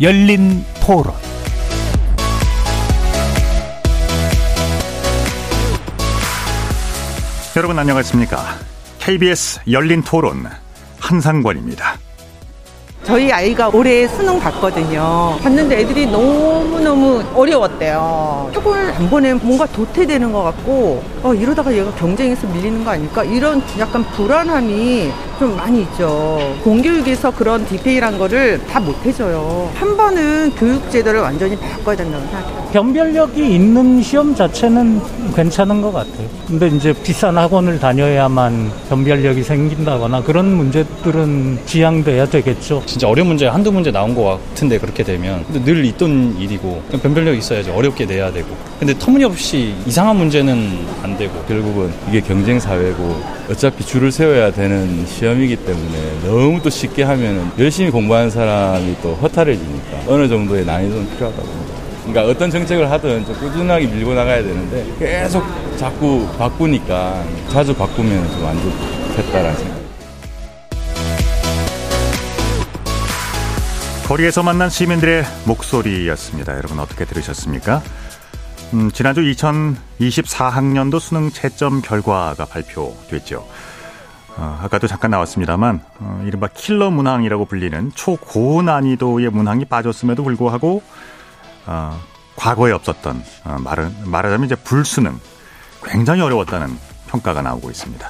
열린 토론 여러분 안녕하십니까? KBS 열린 토론 한상권입니다. 저희 아이가 올해 수능 봤거든요. 봤는데 애들이 너무너무 어려웠대요. 학원을 안 보내면 뭔가 도태되는 것 같고, 어, 이러다가 얘가 경쟁에서 밀리는 거 아닐까? 이런 약간 불안함이 좀 많이 있죠. 공교육에서 그런 디테일한 거를 다 못 해줘요. 한 번은 교육 제도를 완전히 바꿔야 된다고 생각해요. 변별력이 있는 시험 자체는 괜찮은 것 같아요. 근데 이제 비싼 학원을 다녀야만 변별력이 생긴다거나 그런 문제들은 지양돼야 되겠죠. 진짜 어려운 문제 한두 문제 나온 것 같은데 그렇게 되면 근데 늘 있던 일이고 변별력 있어야지 어렵게 내야 되고 근데 터무니없이 이상한 문제는 안 되고 결국은 이게 경쟁 사회고 어차피 줄을 세워야 되는 시험 이기 때문에 너무 또 쉽게 하면 열심히 공부하는 사람이 또 허탈해지니까 어느 정도의 난이도는 필요하다고 봅니다. 그러니까 어떤 정책을 하든 좀 꾸준하게 밀고 나가야 되는데 계속 자꾸 바꾸니까 자주 바꾸면 좀 안 좋겠다라는 생각. 거리에서 만난 시민들의 목소리였습니다. 여러분 어떻게 들으셨습니까? 음, 지난주 2024학년도 수능 채점 결과가 발표됐죠. 어, 아까도 잠깐 나왔습니다만 어, 이른바 킬러 문항이라고 불리는 초고난이도의 문항이 빠졌음에도 불구하고 어, 과거에 없었던 어, 말은 말하자면 이제 불수능 굉장히 어려웠다는 평가가 나오고 있습니다.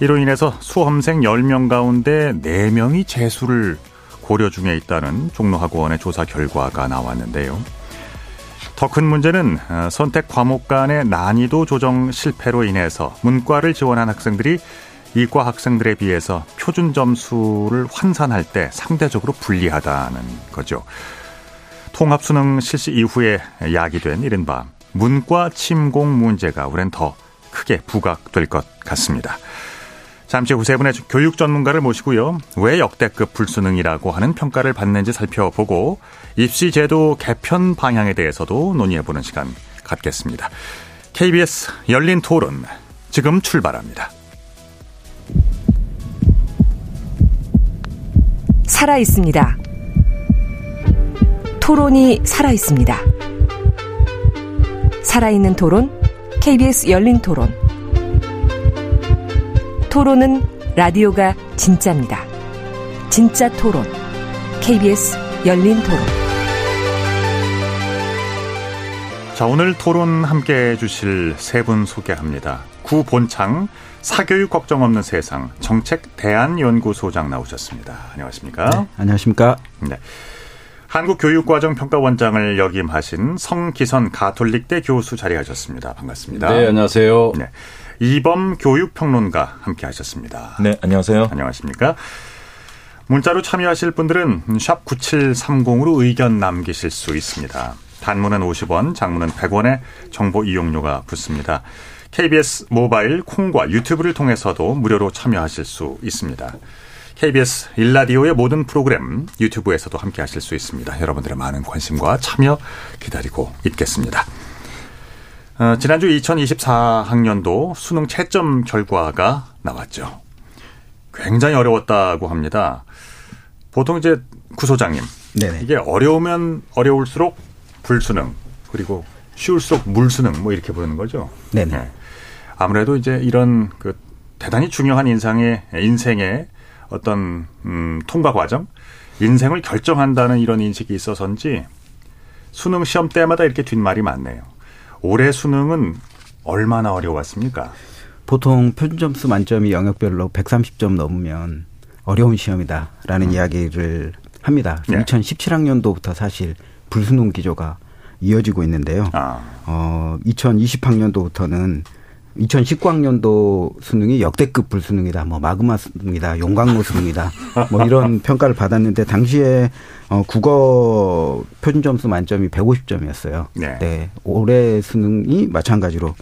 이로 인해서 수험생 10명 가운데 4명이 재수를 고려 중에 있다는 종로학원의 조사 결과가 나왔는데요. 더 큰 문제는 어, 선택 과목 간의 난이도 조정 실패로 인해서 문과를 지원한 학생들이 이과 학생들에 비해서 표준 점수를 환산할 때 상대적으로 불리하다는 거죠. 통합수능 실시 이후에 야기된 이른바 문과 침공 문제가 우린 더 크게 부각될 것 같습니다. 잠시 후 세 분의 교육 전문가를 모시고요. 왜 역대급 불수능이라고 하는 평가를 받는지 살펴보고 입시 제도 개편 방향에 대해서도 논의해보는 시간 갖겠습니다. KBS 열린 토론 지금 출발합니다. 살아 있습니다. 토론이 살아 있습니다. 살아있는 토론, KBS 열린 토론. 토론은 라디오가 진짜입니다. 진짜 토론, KBS 열린 토론. 자, 오늘 토론 함께 해주실 세 분 소개합니다. 구본창 사교육 걱정 없는 세상 정책 대안연구소장 나오셨습니다. 안녕하십니까? 네, 안녕하십니까? 네. 한국교육과정평가원장을 역임하신 성기선 가톨릭대 교수 자리하셨습니다. 반갑습니다. 네, 안녕하세요. 네. 이범 교육평론가 함께 하셨습니다. 네, 안녕하세요. 안녕하십니까? 문자로 참여하실 분들은 샵 9730으로 의견 남기실 수 있습니다. 단문은 50원, 장문은 100원의 정보 이용료가 붙습니다. KBS 모바일 콩과 유튜브를 통해서도 무료로 참여하실 수 있습니다. KBS 일라디오의 모든 프로그램 유튜브에서도 함께 하실 수 있습니다. 여러분들의 많은 관심과 참여 기다리고 있겠습니다. 어, 지난주 2024학년도 수능 채점 결과가 나왔죠. 굉장히 어려웠다고 합니다. 보통 이제 구소장님, 네네. 이게 어려우면 어려울수록 불수능 그리고 쉬울수록 물수능 뭐 이렇게 부르는 거죠. 네네. 네. 아무래도 이제 이런 그 대단히 중요한 인상의 인생의 어떤 음, 통과 과정, 인생을 결정한다는 이런 인식이 있어서인지 수능 시험 때마다 이렇게 뒷말이 많네요. 올해 수능은 얼마나 어려웠습니까? 보통 표준 점수 만점이 영역별로 130점 넘으면 어려운 시험이다라는 음. 이야기를 합니다. 네. 2017학년도부터 사실 불수능 기조가 이어지고 있는데요. 아, 어, 2020학년도부터는 2019학년도 수능이 역대급 불수능이다, 뭐 마그마 수능이다, 용광로 수능이다, 뭐 이런 평가를 받았는데 당시에 어, 국어 표준 점수 만점이 150점이었어요. 네. 올해 수능이 마찬가지로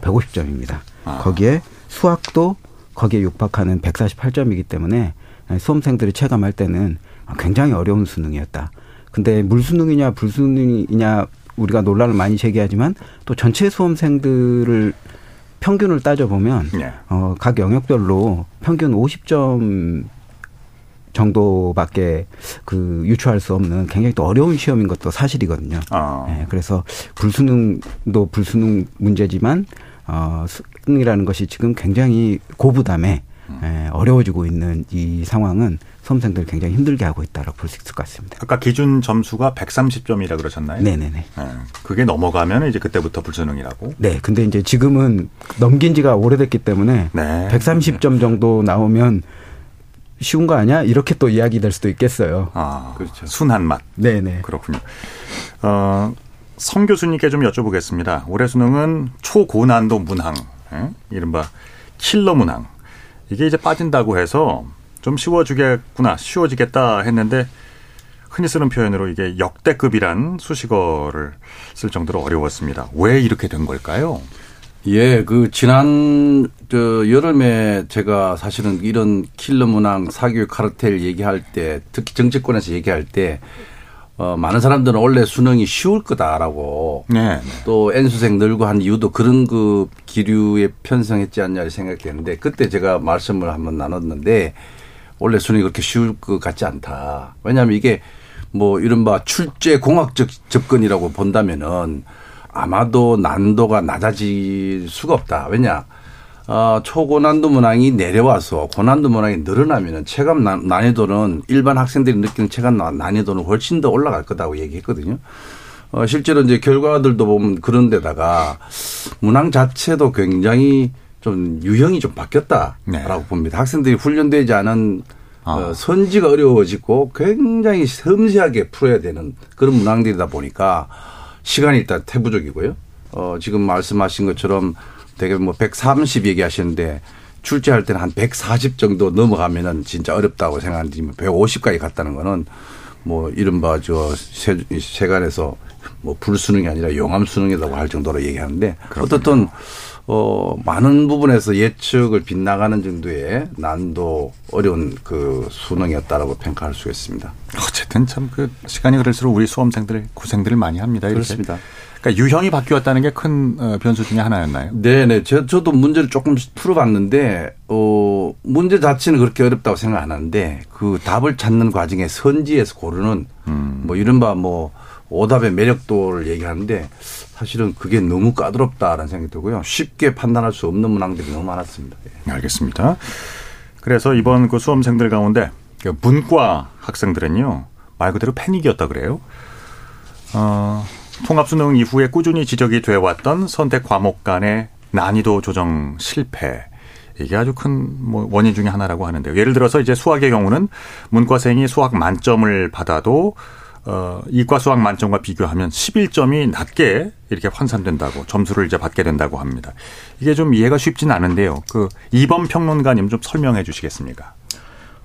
150점입니다. 아. 거기에 수학도 거기에 육박하는 148점이기 때문에 수험생들이 체감할 때는 굉장히 어려운 수능이었다. 근데 물수능이냐 불수능이냐 우리가 논란을 많이 제기하지만 또 전체 수험생들을 평균을 따져보면 네. 어, 각 영역별로 평균 50점 정도밖에 그 유추할 수 없는 굉장히 또 어려운 시험인 것도 사실이거든요. 아. 예, 그래서 불수능도 불수능 문제지만 어 수능이라는 것이 지금 굉장히 고부담에 예, 어려워지고 있는 이 상황은 수험생들 굉장히 힘들게 하고 있다고 볼 수 있을 것 같습니다. 아까 기준 점수가 130점이라 그러셨나요? 네네네. 예, 그게 넘어가면 이제 그때부터 불수능이라고. 네, 근데 이제 지금은 넘긴 지가 오래됐기 때문에 네. 130점 정도 나오면 쉬운 거 아니야? 이렇게 또 이야기 될 수도 있겠어요. 아, 그렇죠. 순한 맛. 네네. 그렇군요. 어, 성 교수님께 좀 여쭤보겠습니다. 올해 수능은 초고난도 문항, 예? 이른바 킬러 문항. 이게 이제 빠진다고 해서 좀 쉬워지겠구나, 쉬워지겠다 했는데 흔히 쓰는 표현으로 이게 역대급이란 수식어를 쓸 정도로 어려웠습니다. 왜 이렇게 된 걸까요? 예, 그 지난 저 여름에 제가 사실은 이런 킬러 문항 사교육 카르텔 얘기할 때 특히 정치권에서 얘기할 때 어, 많은 사람들은 원래 수능이 쉬울 거다라고 네. 또 N수생 늘고 한 이유도 그런 그 기류에 편성했지 않냐 생각했는데 그때 제가 말씀을 한번 나눴는데 원래 수능이 그렇게 쉬울 것 같지 않다. 왜냐하면 이게 뭐 이른바 출제 공학적 접근이라고 본다면은 아마도 난도가 낮아질 수가 없다. 왜냐? 어, 초고난도 문항이 내려와서 고난도 문항이 늘어나면은 체감 난- 난이도는 일반 학생들이 느끼는 체감 난- 난이도는 훨씬 더 올라갈 거다고 얘기했거든요. 어, 실제로 이제 결과들도 보면 그런 데다가 문항 자체도 굉장히 좀 유형이 좀 바뀌었다라고 네. 봅니다. 학생들이 훈련되지 않은 아. 어, 선지가 어려워지고 굉장히 섬세하게 풀어야 되는 그런 문항들이다 보니까 시간이 일단 태부적이고요. 어, 지금 말씀하신 것처럼 되게 뭐 130 얘기하시는데 출제할 때는 한 140 정도 넘어가면은 진짜 어렵다고 생각하는데 150까지 갔다는 거는 뭐 이른바 저 세, 세간에서 뭐 불수능이 아니라 용암 수능이라고 할 정도로 얘기하는데 어떻든 어 많은 부분에서 예측을 빗나가는 정도의 난도 어려운 그 수능이었다라고 평가할 수 있습니다. 어쨌든 참 그 시간이 흐를수록 우리 수험생들 고생들을 많이 합니다. 이렇게. 그렇습니다. 그러니까 유형이 바뀌었다는 게 큰 변수 중에 하나였나요? 네네. 저, 저도 문제를 조금 풀어봤는데, 어, 문제 자체는 그렇게 어렵다고 생각 안 하는데, 그 답을 찾는 과정에 선지에서 고르는, 뭐, 이른바 뭐, 오답의 매력도를 얘기하는데, 사실은 그게 너무 까다롭다라는 생각이 들고요. 쉽게 판단할 수 없는 문항들이 너무 많았습니다. 예. 알겠습니다. 그래서 이번 그 수험생들 가운데 그 문과 학생들은요 말 그대로 패닉이었다 그래요. 어, 통합 수능 이후에 꾸준히 지적이 돼 왔던 선택 과목 간의 난이도 조정 실패. 이게 아주 큰 뭐 원인 중에 하나라고 하는데요. 예를 들어서 이제 수학의 경우는 문과생이 수학 만점을 받아도 어, 이과 수학 만점과 비교하면 11점이 낮게 이렇게 환산된다고 점수를 이제 받게 된다고 합니다. 이게 좀 이해가 쉽진 않은데요. 그 이번 평론가님 좀 설명해 주시겠습니까?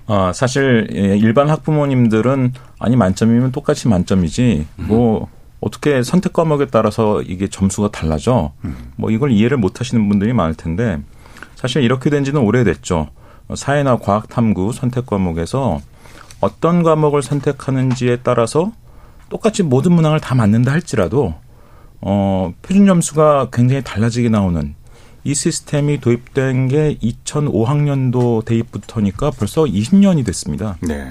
어, 사실 예, 일반 학부모님들은 아니 만점이면 똑같이 만점이지 뭐 어떻게 선택 과목에 따라서 이게 점수가 달라져 뭐 이걸 이해를 못 하시는 분들이 많을 텐데 사실 이렇게 된 지는 오래됐죠. 어, 사회나 과학 탐구 선택 과목에서 어떤 과목을 선택하는지에 따라서 똑같이 모든 문항을 다 맞는다 할지라도 어, 표준 점수가 굉장히 달라지게 나오는 이 시스템이 도입된 게 2005학년도 대입부터니까 벌써 20년이 됐습니다. 네.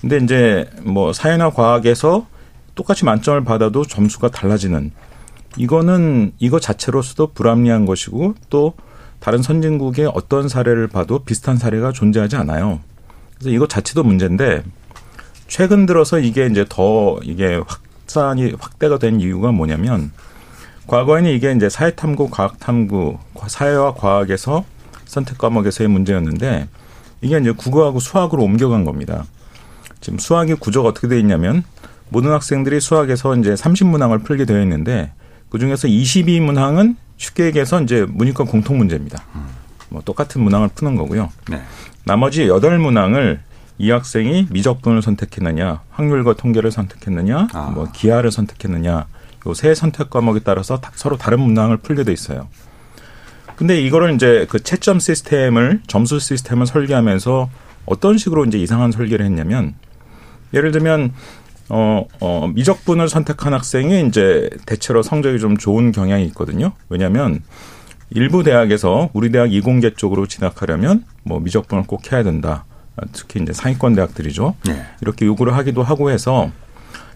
근데 이제 뭐 사회나 과학에서 똑같이 만점을 받아도 점수가 달라지는 이거는 이거 자체로서도 불합리한 것이고 또 다른 선진국의 어떤 사례를 봐도 비슷한 사례가 존재하지 않아요. 그래서 이거 자체도 문제인데 최근 들어서 이게 이제 더 이게 확산이 확대가 된 이유가 뭐냐면 과거에는 이게 이제 사회탐구, 과학탐구, 사회와 과학에서 선택 과목에서의 문제였는데 이게 이제 국어하고 수학으로 옮겨간 겁니다. 지금 수학의 구조가 어떻게 되어 있냐면 모든 학생들이 수학에서 이제 30문항을 풀게 되어 있는데 그 중에서 22문항은 쉽게 얘기해서 이제 문이과 공통 문제입니다. 뭐 똑같은 문항을 푸는 거고요. 네. 나머지 8문항을 이 학생이 미적분을 선택했느냐, 확률과 통계를 선택했느냐, 아. 뭐 기하를 선택했느냐, 요 세 선택 과목에 따라서 다- 서로 다른 문항을 풀게 돼 있어요. 근데 이거를 이제 그 채점 시스템을 점수 시스템을 설계하면서 어떤 식으로 이제 이상한 설계를 했냐면 예를 들면 어, 어, 미적분을 선택한 학생이 이제 대체로 성적이 좀 좋은 경향이 있거든요. 왜냐하면 일부 대학에서 우리 대학 이공계 쪽으로 진학하려면 뭐 미적분을 꼭 해야 된다. 특히 이제 상위권 대학들이죠. 네. 이렇게 요구를 하기도 하고 해서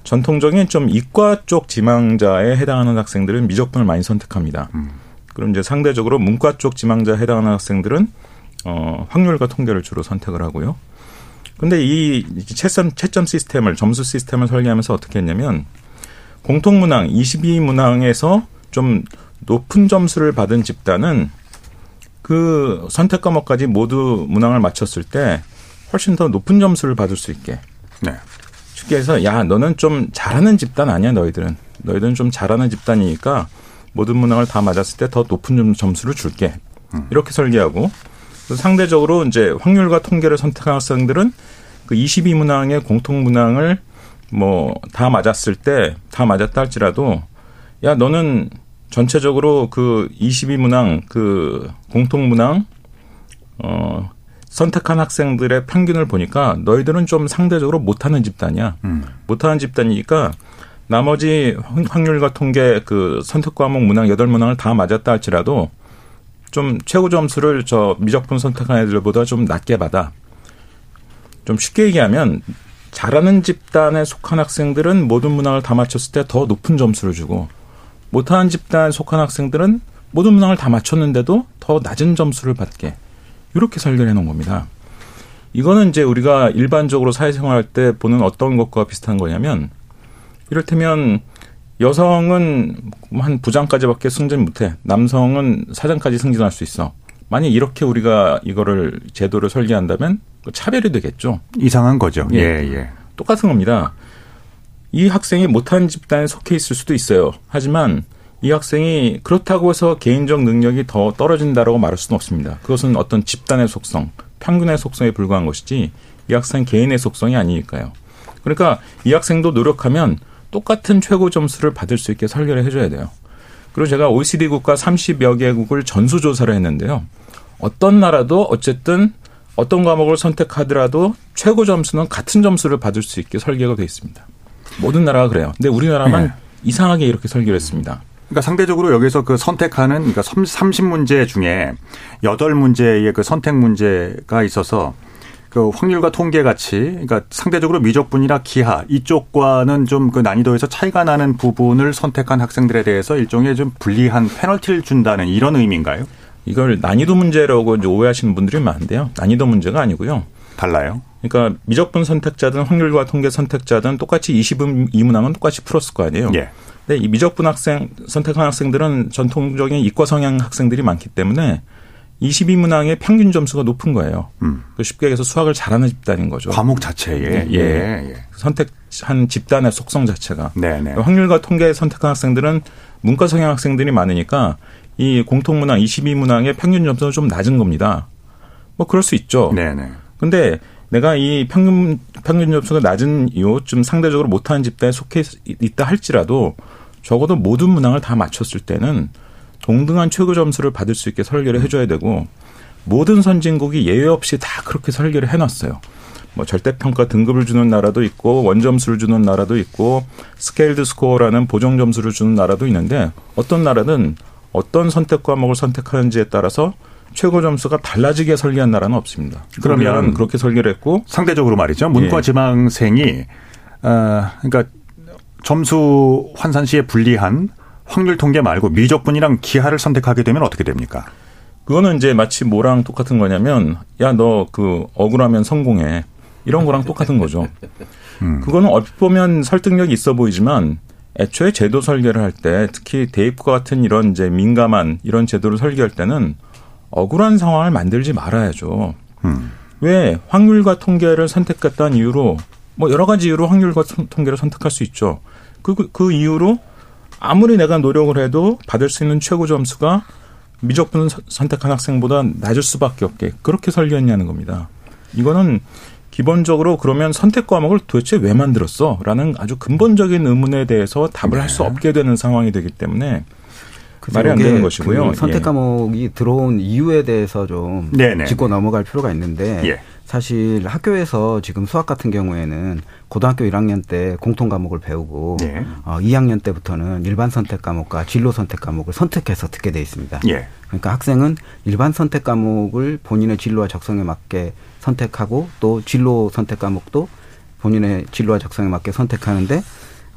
전통적인 좀 이과 쪽 지망자에 해당하는 학생들은 미적분을 많이 선택합니다. 그럼 이제 상대적으로 문과 쪽 지망자에 해당하는 학생들은 어, 확률과 통계를 주로 선택을 하고요. 근데 이 채점, 채점 시스템을, 점수 시스템을 설계하면서 어떻게 했냐면, 공통문항, 22문항에서 좀 높은 점수를 받은 집단은 그 선택 과목까지 모두 문항을 맞췄을 때 훨씬 더 높은 점수를 받을 수 있게. 네. 쉽게 해서, 야, 너는 좀 잘하는 집단 아니야, 너희들은. 너희들은 좀 잘하는 집단이니까 모든 문항을 다 맞았을 때 더 높은 점- 점수를 줄게. 이렇게 설계하고, 상대적으로 이제 확률과 통계를 선택한 학생들은 그 22문항의 공통 문항을 뭐 다 맞았을 때 다 맞았다 할지라도 야 너는 전체적으로 그 22문항 그 공통 문항 어 선택한 학생들의 평균을 보니까 너희들은 좀 상대적으로 못하는 집단이야. 못하는 집단이니까 나머지 확- 확률과 통계 그 선택 과목 문항 8문항을 다 맞았다 할지라도 좀 최고 점수를 저 미적분 선택한 애들보다 좀 낮게 받아. 좀 쉽게 얘기하면 잘하는 집단에 속한 학생들은 모든 문항을 다 맞췄을 때 더 높은 점수를 주고 못하는 집단에 속한 학생들은 모든 문항을 다 맞췄는데도 더 낮은 점수를 받게 이렇게 설계를 해놓은 겁니다. 이거는 이제 우리가 일반적으로 사회생활할 때 보는 어떤 것과 비슷한 거냐면 이를테면 여성은 한 부장까지밖에 승진 못해. 남성은 사장까지 승진할 수 있어. 만약 이렇게 우리가 이거를 제도를 설계한다면 그 차별이 되겠죠. 이상한 거죠. 예, 예. 예. 똑같은 겁니다. 이 학생이 못하는 집단에 속해 있을 수도 있어요. 하지만 이 학생이 그렇다고 해서 개인적 능력이 더 떨어진다라고 말할 수는 없습니다. 그것은 어떤 집단의 속성, 평균의 속성에 불과한 것이지 이 학생 개인의 속성이 아니니까요. 그러니까 이 학생도 노력하면 똑같은 최고 점수를 받을 수 있게 설계를 해줘야 돼요. 그리고 제가 OECD 국가 30여 개국을 전수조사를 했는데요. 어떤 나라도 어쨌든 어떤 과목을 선택하더라도 최고 점수는 같은 점수를 받을 수 있게 설계가 되어 있습니다. 모든 나라가 그래요. 근데 우리나라만 네. 이상하게 이렇게 설계를 했습니다. 그러니까 상대적으로 여기서 그 선택하는 그러니까 30문제 중에 8문제의 그 선택 문제가 있어서 그 확률과 통계 같이 그러니까 상대적으로 미적분이나 기하 이쪽과는 좀 그 난이도에서 차이가 나는 부분을 선택한 학생들에 대해서 일종의 좀 불리한 페널티를 준다는 이런 의미인가요? 이걸 난이도 문제라고 오해하시는 분들이 많은데요. 난이도 문제가 아니고요. 달라요. 그러니까 미적분 선택자든 확률과 통계 선택자든 똑같이 22문항은 똑같이 풀었을 거 아니에요. 예. 근데 이 미적분 학생 선택한 학생들은 전통적인 이과 성향 학생들이 많기 때문에 22문항의 평균 점수가 높은 거예요. 음. 그 쉽게 얘기해서 수학을 잘하는 집단인 거죠. 과목 자체에 예. 예. 예. 선택한 집단의 속성 자체가 네, 네. 확률과 통계 선택한 학생들은 문과 성향 학생들이 많으니까 이 공통문항 22문항의 평균 점수는 좀 낮은 겁니다. 뭐 그럴 수 있죠. 네, 네. 근데 내가 이 평균 평균 점수가 낮은 이유 좀 상대적으로 못하는 집단에 속해 있다 할지라도 적어도 모든 문항을 다 맞췄을 때는 동등한 최고 점수를 받을 수 있게 설계를 해줘야 되고 모든 선진국이 예외 없이 다 그렇게 설계를 해놨어요. 뭐 절대평가 등급을 주는 나라도 있고 원점수를 주는 나라도 있고 scaled score라는 보정 점수를 주는 나라도 있는데 어떤 나라는 어떤 선택 과목을 선택하는지에 따라서 최고 점수가 달라지게 설계한 나라는 없습니다. 그러면 그렇게 설계를 했고 상대적으로 말이죠. 문과 예. 지망생이 어 그러니까 점수 환산 시에 불리한 확률 통계 말고 미적분이랑 기하를 선택하게 되면 어떻게 됩니까? 그거는 이제 마치 뭐랑 똑같은 거냐면 야 너 그 억울하면 성공해 이런 거랑 똑같은 거죠. 음. 그거는 얼핏 보면 설득력이 있어 보이지만 애초에 제도 설계를 할 때 특히 대입과 같은 이런 이제 민감한 이런 제도를 설계할 때는 억울한 상황을 만들지 말아야죠. 음. 왜 확률과 통계를 선택했다는 이유로 뭐 여러 가지 이유로 확률과 통- 통계를 선택할 수 있죠. 그, 그, 그 이유로 아무리 내가 노력을 해도 받을 수 있는 최고 점수가 미적분 선- 선택한 학생보다 낮을 수밖에 없게 그렇게 설계했냐는 겁니다. 이거는 기본적으로 그러면 선택 과목을 도대체 왜 만들었어? 라는 아주 근본적인 의문에 대해서 답을 할수 없게 되는 상황이 되기 때문에 말이 안 되는 것이고요. 그 선택 예. 과목이 들어온 이유에 대해서 좀 네네. 짚고 넘어갈 필요가 있는데 예. 사실 학교에서 지금 수학 같은 경우에는 고등학교 1학년 때 공통 과목을 배우고 네. 어, 2학년 때부터는 일반 선택 과목과 진로 선택 과목을 선택해서 듣게 돼 있습니다. 예. 그러니까 학생은 일반 선택 과목을 본인의 진로와 적성에 맞게 선택하고 또 진로 선택 과목도 본인의 진로와 적성에 맞게 선택하는데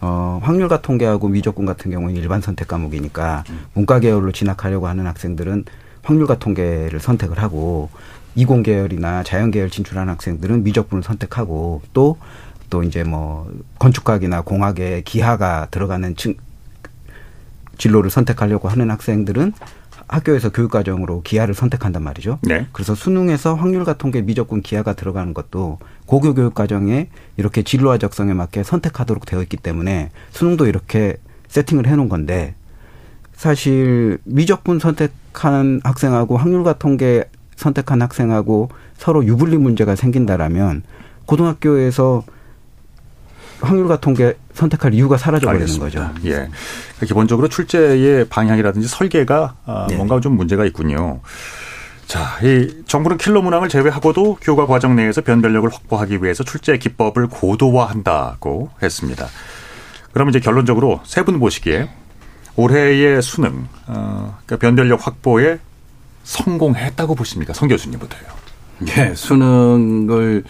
어, 확률과 통계하고 미적분 같은 경우는 일반 선택 과목이니까 문과 계열로 진학하려고 하는 학생들은 확률과 통계를 선택을 하고 이공 계열이나 자연 계열 진출하는 학생들은 미적분을 선택하고 또또 이제 뭐 건축학이나 공학에 기하가 들어가는 층 진로를 선택하려고 하는 학생들은 학교에서 교육과정으로 기하를 선택한단 말이죠. 네. 그래서 수능에서 확률과 통계 미적분 기하가 들어가는 것도 고교 교육과정에 이렇게 진로와 적성에 맞게 선택하도록 되어 있기 때문에 수능도 이렇게 세팅을 해놓은 건데 사실 미적분 선택한 학생하고 확률과 통계 선택한 학생하고 서로 유불리 문제가 생긴다라면 고등학교에서 확률과 통계 선택할 이유가 사라져 버리는 알겠습니다. 거죠. 예. 그러니까 기본적으로 출제의 방향이라든지 설계가 아, 네. 뭔가 좀 문제가 있군요. 자, 이 정부는 킬러 문항을 제외하고도 교과 과정 내에서 변별력을 확보하기 위해서 출제 기법을 고도화한다고 했습니다. 그러면 이제 결론적으로 세 분 보시기에 올해의 수능, 어, 그러니까 변별력 확보에 성공했다고 보십니까? 성 교수님부터요. 예, 수능을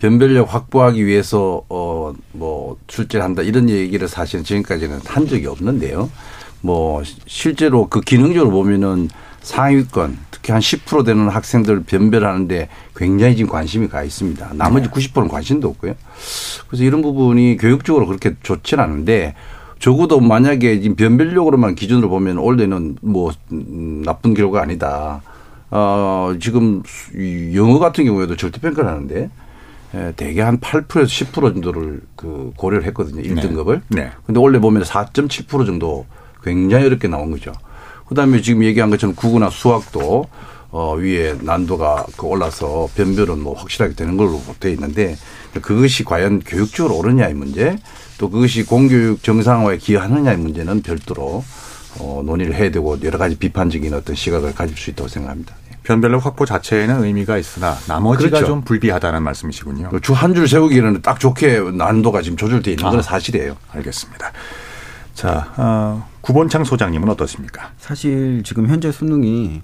변별력 확보하기 위해서 어 뭐 출제를 한다 이런 얘기를 사실은 지금까지는 한 적이 없는데요. 뭐 시- 실제로 그 기능적으로 보면은 상위권 특히 한 10% 되는 학생들 변별하는데 굉장히 지금 관심이 가 있습니다. 나머지 90%는 관심도 없고요. 그래서 이런 부분이 교육적으로 그렇게 좋지는 않은데 적어도 만약에 지금 변별력으로만 기준으로 보면 올해는 뭐 음, 나쁜 결과가 아니다. 어, 지금 영어 같은 경우에도 절대평가를 하는데 에, 대개 한 8%에서 10% 정도를 그 고려를 했거든요. 1등급을. 네. 근데 원래 보면 4.7% 정도 굉장히 어렵게 나온 거죠. 그다음에 지금 얘기한 것처럼 국어나 수학도 어 위에 난도가 그 올라서 변별은 뭐 확실하게 되는 걸로 돼 있는데 그것이 과연 교육적으로 옳으냐의 문제 또 그것이 공교육 정상화에 기여하느냐의 문제는 별도로 어 논의를 해야 되고 여러 가지 비판적인 어떤 시각을 가질 수 있다고 생각합니다. 변별력 확보 자체에는 의미가 있으나 나머지가 그렇죠. 좀 불비하다는 말씀이시군요. 주 한 줄 세우기에는 딱 좋게 난도가 지금 조절되어 있는 건 아. 사실이에요. 알겠습니다. 자, 어, 구본창 소장님은 어떠십니까? 사실 지금 현재 수능이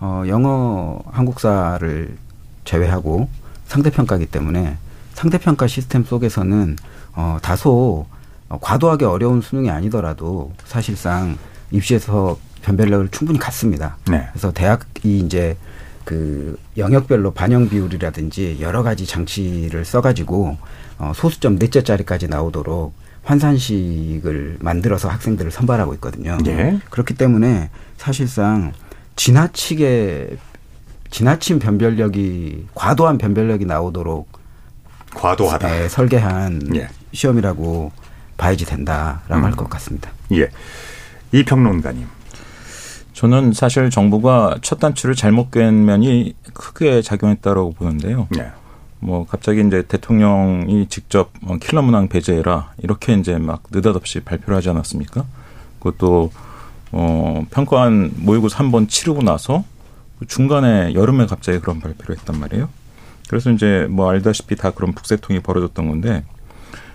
어, 영어 한국사를 제외하고 상대평가기 때문에 상대평가 시스템 속에서는 어, 다소 어, 과도하게 어려운 수능이 아니더라도 사실상 입시에서 변별력을 충분히 갖습니다. 네. 그래서 대학이 이제 그 영역별로 반영 비율이라든지 여러 가지 장치를 써가지고 어, 소수점 넷째 짜리까지 나오도록 환산식을 만들어서 학생들을 선발하고 있거든요. 예. 그렇기 때문에 사실상 지나치게 지나친 변별력이 과도한 변별력이 나오도록 과도하다. 네, 설계한 예. 시험이라고 봐야지 된다라고 음. 할것 같습니다. 예. 이 평론가님. 저는 사실 정부가 첫 단추를 잘못 꿰는 면이 크게 작용했다고 보는데요. 네. 뭐 갑자기 이제 대통령이 직접 어, 킬러 문항 배제해라 이렇게 이제 막 느닷없이 발표를 하지 않았습니까? 그것도 어 평가원 모의고사 한 번 치르고 나서 그 중간에 여름에 갑자기 그런 발표를 했단 말이에요. 그래서 이제 뭐 알다시피 다 그런 북새통이 벌어졌던 건데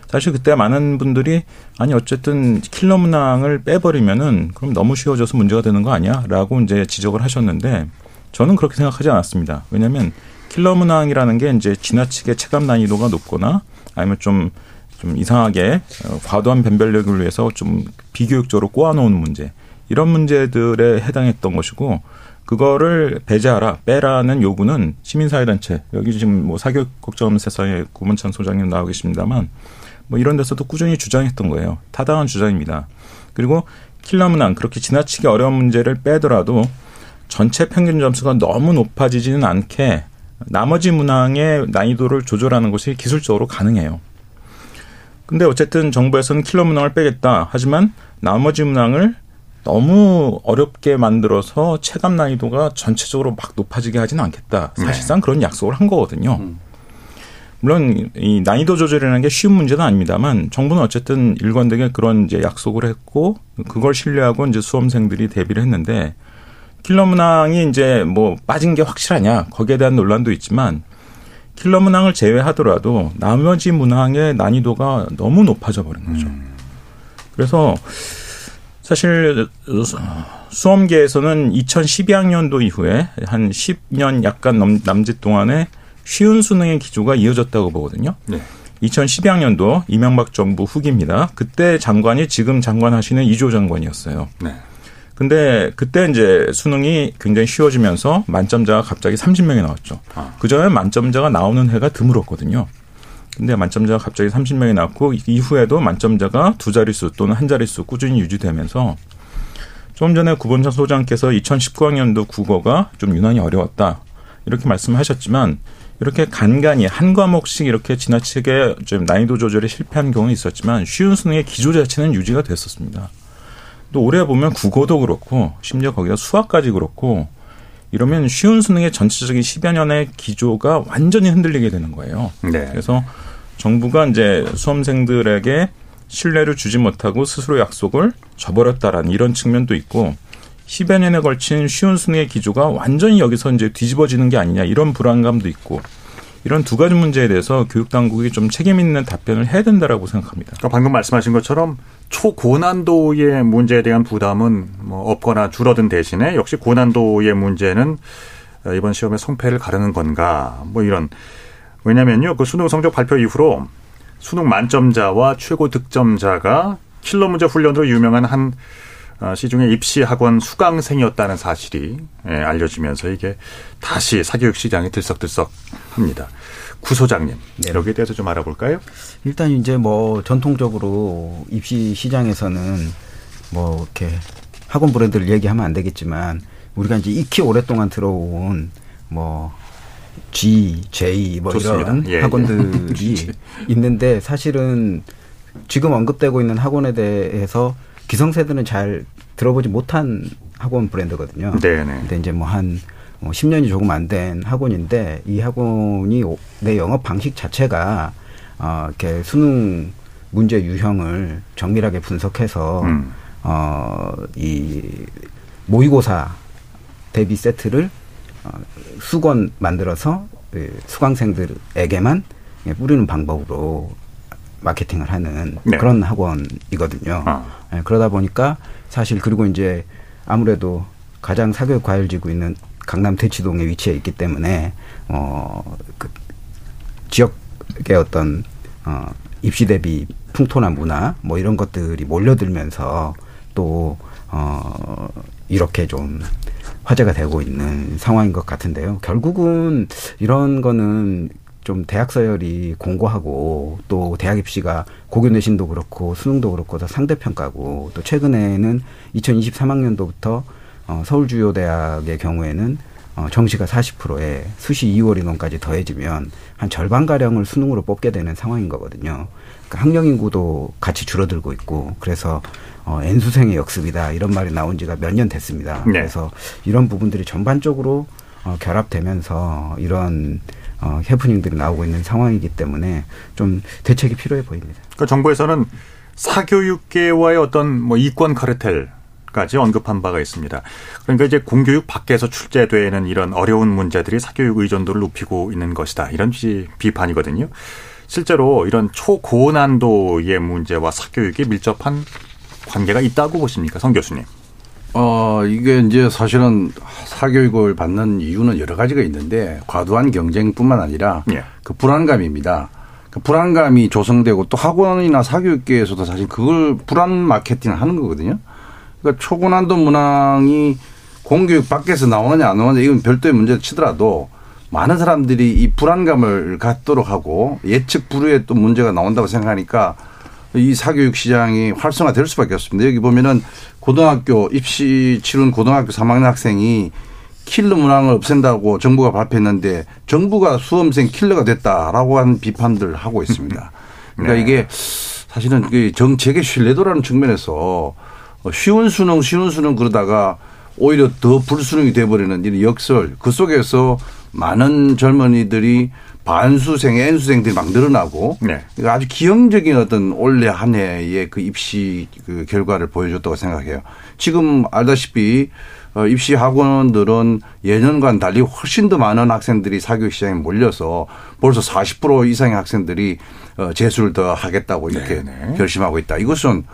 사실 그때 많은 분들이 아니 어쨌든 킬러 문항을 빼버리면은 그럼 너무 쉬워져서 문제가 되는 거 아니야?라고 이제 지적을 하셨는데 저는 그렇게 생각하지 않았습니다. 왜냐하면 킬러 문항이라는 게 이제 지나치게 체감 난이도가 높거나 아니면 좀, 좀 이상하게 어, 과도한 변별력을 위해서 좀 비교육적으로 꼬아놓은 문제 이런 문제들에 해당했던 것이고 그거를 배제하라 빼라는 요구는 시민사회단체 여기 지금 뭐 사교육 걱정 세상에 구문찬 소장님 나와 계십니다만 뭐 이런 데서도 꾸준히 주장했던 거예요. 타당한 주장입니다. 그리고 킬러 문항 그렇게 지나치게 어려운 문제를 빼더라도 전체 평균 점수가 너무 높아지지는 않게 나머지 문항의 난이도를 조절하는 것이 기술적으로 가능해요. 근데 어쨌든 정부에서는 킬러 문항을 빼겠다. 하지만 나머지 문항을 너무 어렵게 만들어서 체감 난이도가 전체적으로 막 높아지게 하지는 않겠다. 사실상 그런 약속을 한 거거든요. 물론 이 난이도 조절이라는 게 쉬운 문제는 아닙니다만 정부는 어쨌든 일관되게 그런 이제 약속을 했고 그걸 신뢰하고 이제 수험생들이 대비를 했는데 킬러 문항이 이제 뭐 빠진 게 확실하냐 거기에 대한 논란도 있지만 킬러 문항을 제외하더라도 나머지 문항의 난이도가 너무 높아져 버린 거죠. 그래서 사실 수험계에서는 2012학년도 이후에 한 10년 약간 넘, 남짓 동안에 쉬운 수능의 기조가 이어졌다고 보거든요. 네. 2012학년도 이명박 정부 후기입니다. 그때 장관이 지금 장관 하시는 이조 장관이었어요. 네. 근데 그때 이제 수능이 굉장히 쉬워지면서 만점자가 갑자기 30명이 나왔죠. 아. 그전에 만점자가 나오는 해가 드물었거든요. 근데 만점자가 갑자기 30명이 나왔고 이후에도 만점자가 두 자릿수 또는 한 자릿수 꾸준히 유지되면서 좀 전에 구본창 소장께서 2019학년도 국어가 좀 유난히 어려웠다. 이렇게 말씀하셨지만 이렇게 간간히 한 과목씩 이렇게 지나치게 좀 난이도 조절에 실패한 경우는 있었지만 쉬운 수능의 기조 자체는 유지가 됐었습니다. 또 올해 보면 국어도 그렇고 심지어 거기다 수학까지 그렇고 이러면 쉬운 수능의 전체적인 10여 년의 기조가 완전히 흔들리게 되는 거예요. 네. 그래서 정부가 이제 수험생들에게 신뢰를 주지 못하고 스스로 약속을 저버렸다라는 이런 측면도 있고 10여 년에 걸친 쉬운 수능의 기조가 완전히 여기서 이제 뒤집어지는 게 아니냐 이런 불안감도 있고 이런 두 가지 문제에 대해서 교육 당국이 좀 책임 있는 답변을 해야 된다라고 생각합니다. 그러니까 방금 말씀하신 것처럼 초고난도의 문제에 대한 부담은 뭐 없거나 줄어든 대신에 역시 고난도의 문제는 이번 시험의 성패를 가르는 건가 뭐 이런 왜냐면요 그 수능 성적 발표 이후로 수능 만점자와 최고 득점자가 킬러 문제 훈련으로 유명한 한 어, 시중에 입시 학원 수강생이었다는 사실이 예, 알려지면서 이게 다시 사교육 시장이 들썩들썩합니다. 구 소장님 네. 여기에 대해서 좀 알아볼까요? 일단 이제 뭐 전통적으로 입시 시장에서는 뭐 이렇게 학원 브랜드를 얘기하면 안 되겠지만 우리가 이제 익히 오랫동안 들어온 뭐 G, J 뭐 좋습니다. 이런 예, 예. 학원들이 있는데 사실은 지금 언급되고 있는 학원에 대해서 기성세대는 잘 들어보지 못한 학원 브랜드거든요. 네네. 근데 이제 뭐한 10년이 조금 안 된 학원인데 이 학원이 오- 내 영업 방식 자체가 어 이렇게 수능 문제 유형을 정밀하게 분석해서 음. 어 이 모의고사 대비 세트를 어, 수건 만들어서 그 수강생들에게만 예, 뿌리는 방법으로 마케팅을 하는 네. 그런 학원이거든요. 아. 예, 그러다 보니까 사실 그리고 이제 아무래도 가장 사교육 과열지구 있는 강남 대치동에 위치해 있기 때문에 어그 지역의 어떤 어 입시 대비 풍토나 문화 뭐 이런 것들이 몰려들면서 또어 이렇게 좀 화제가 되고 있는 상황인 것 같은데요. 결국은 이런 거는 좀 대학 서열이 공고하고 또 대학 입시가 고교 내신도 그렇고 수능도 그렇고 다 상대 평가고 또 최근에는 2023학년도부터 어, 서울 주요 대학의 경우에는 어, 정시가 40%에 수시 2월 인원까지 더해지면 한 절반 가량을 수능으로 뽑게 되는 상황인 거거든요. 그러니까 학령 인구도 같이 줄어들고 있고 그래서 어, N수생의 역습이다 이런 말이 나온 지가 몇 년 됐습니다. 네. 그래서 이런 부분들이 전반적으로 어, 결합되면서 이런 어, 해프닝들이 나오고 있는 상황이기 때문에 좀 대책이 필요해 보입니다. 그 정부에서는 사교육계와의 어떤 뭐 이권 카르텔 까지 언급한 바가 있습니다. 그러니까 이제 공교육 밖에서 출제되는 이런 어려운 문제들이 사교육 의존도를 높이고 있는 것이다. 이런 시- 비판이거든요. 실제로 이런 초고난도의 문제와 사교육이 밀접한 관계가 있다고 보십니까, 성 교수님? 어, 이게 이제 사실은 사교육을 받는 이유는 여러 가지가 있는데 과도한 경쟁뿐만 아니라 예. 그 불안감입니다. 그 불안감이 조성되고 또 학원이나 사교육계에서도 사실 그걸 불안 마케팅을 하는 거거든요. 그러니까 초고난도 문항이 공교육 밖에서 나오느냐 안 나오느냐 이건 별도의 문제를 치더라도 많은 사람들이 이 불안감을 갖도록 하고 예측 불후에 또 문제가 나온다고 생각하니까 이 사교육 시장이 활성화될 수밖에 없습니다. 여기 보면은 고등학교 입시 치른 고등학교 3학년 학생이 킬러 문항을 없앤다고 정부가 발표했는데 정부가 수험생 킬러가 됐다라고 하는 비판들을 하고 있습니다. 그러니까 네. 이게 사실은 그 정책의 신뢰도라는 측면에서 쉬운 수능, 쉬운 수능 그러다가 오히려 더 불수능이 돼버리는 이런 역설 그 속에서 많은 젊은이들이 반수생, N수생들이 막 늘어나고 네. 그러니까 아주 기형적인 어떤 올해 한 해의 그 입시 그 결과를 보여줬다고 생각해요. 지금 알다시피 어, 입시 학원들은 예년과는 달리 훨씬 더 많은 학생들이 사교육 시장에 몰려서 벌써 40% 이상의 학생들이 어, 재수를 더 하겠다고 이렇게 네네. 결심하고 있다. 이것은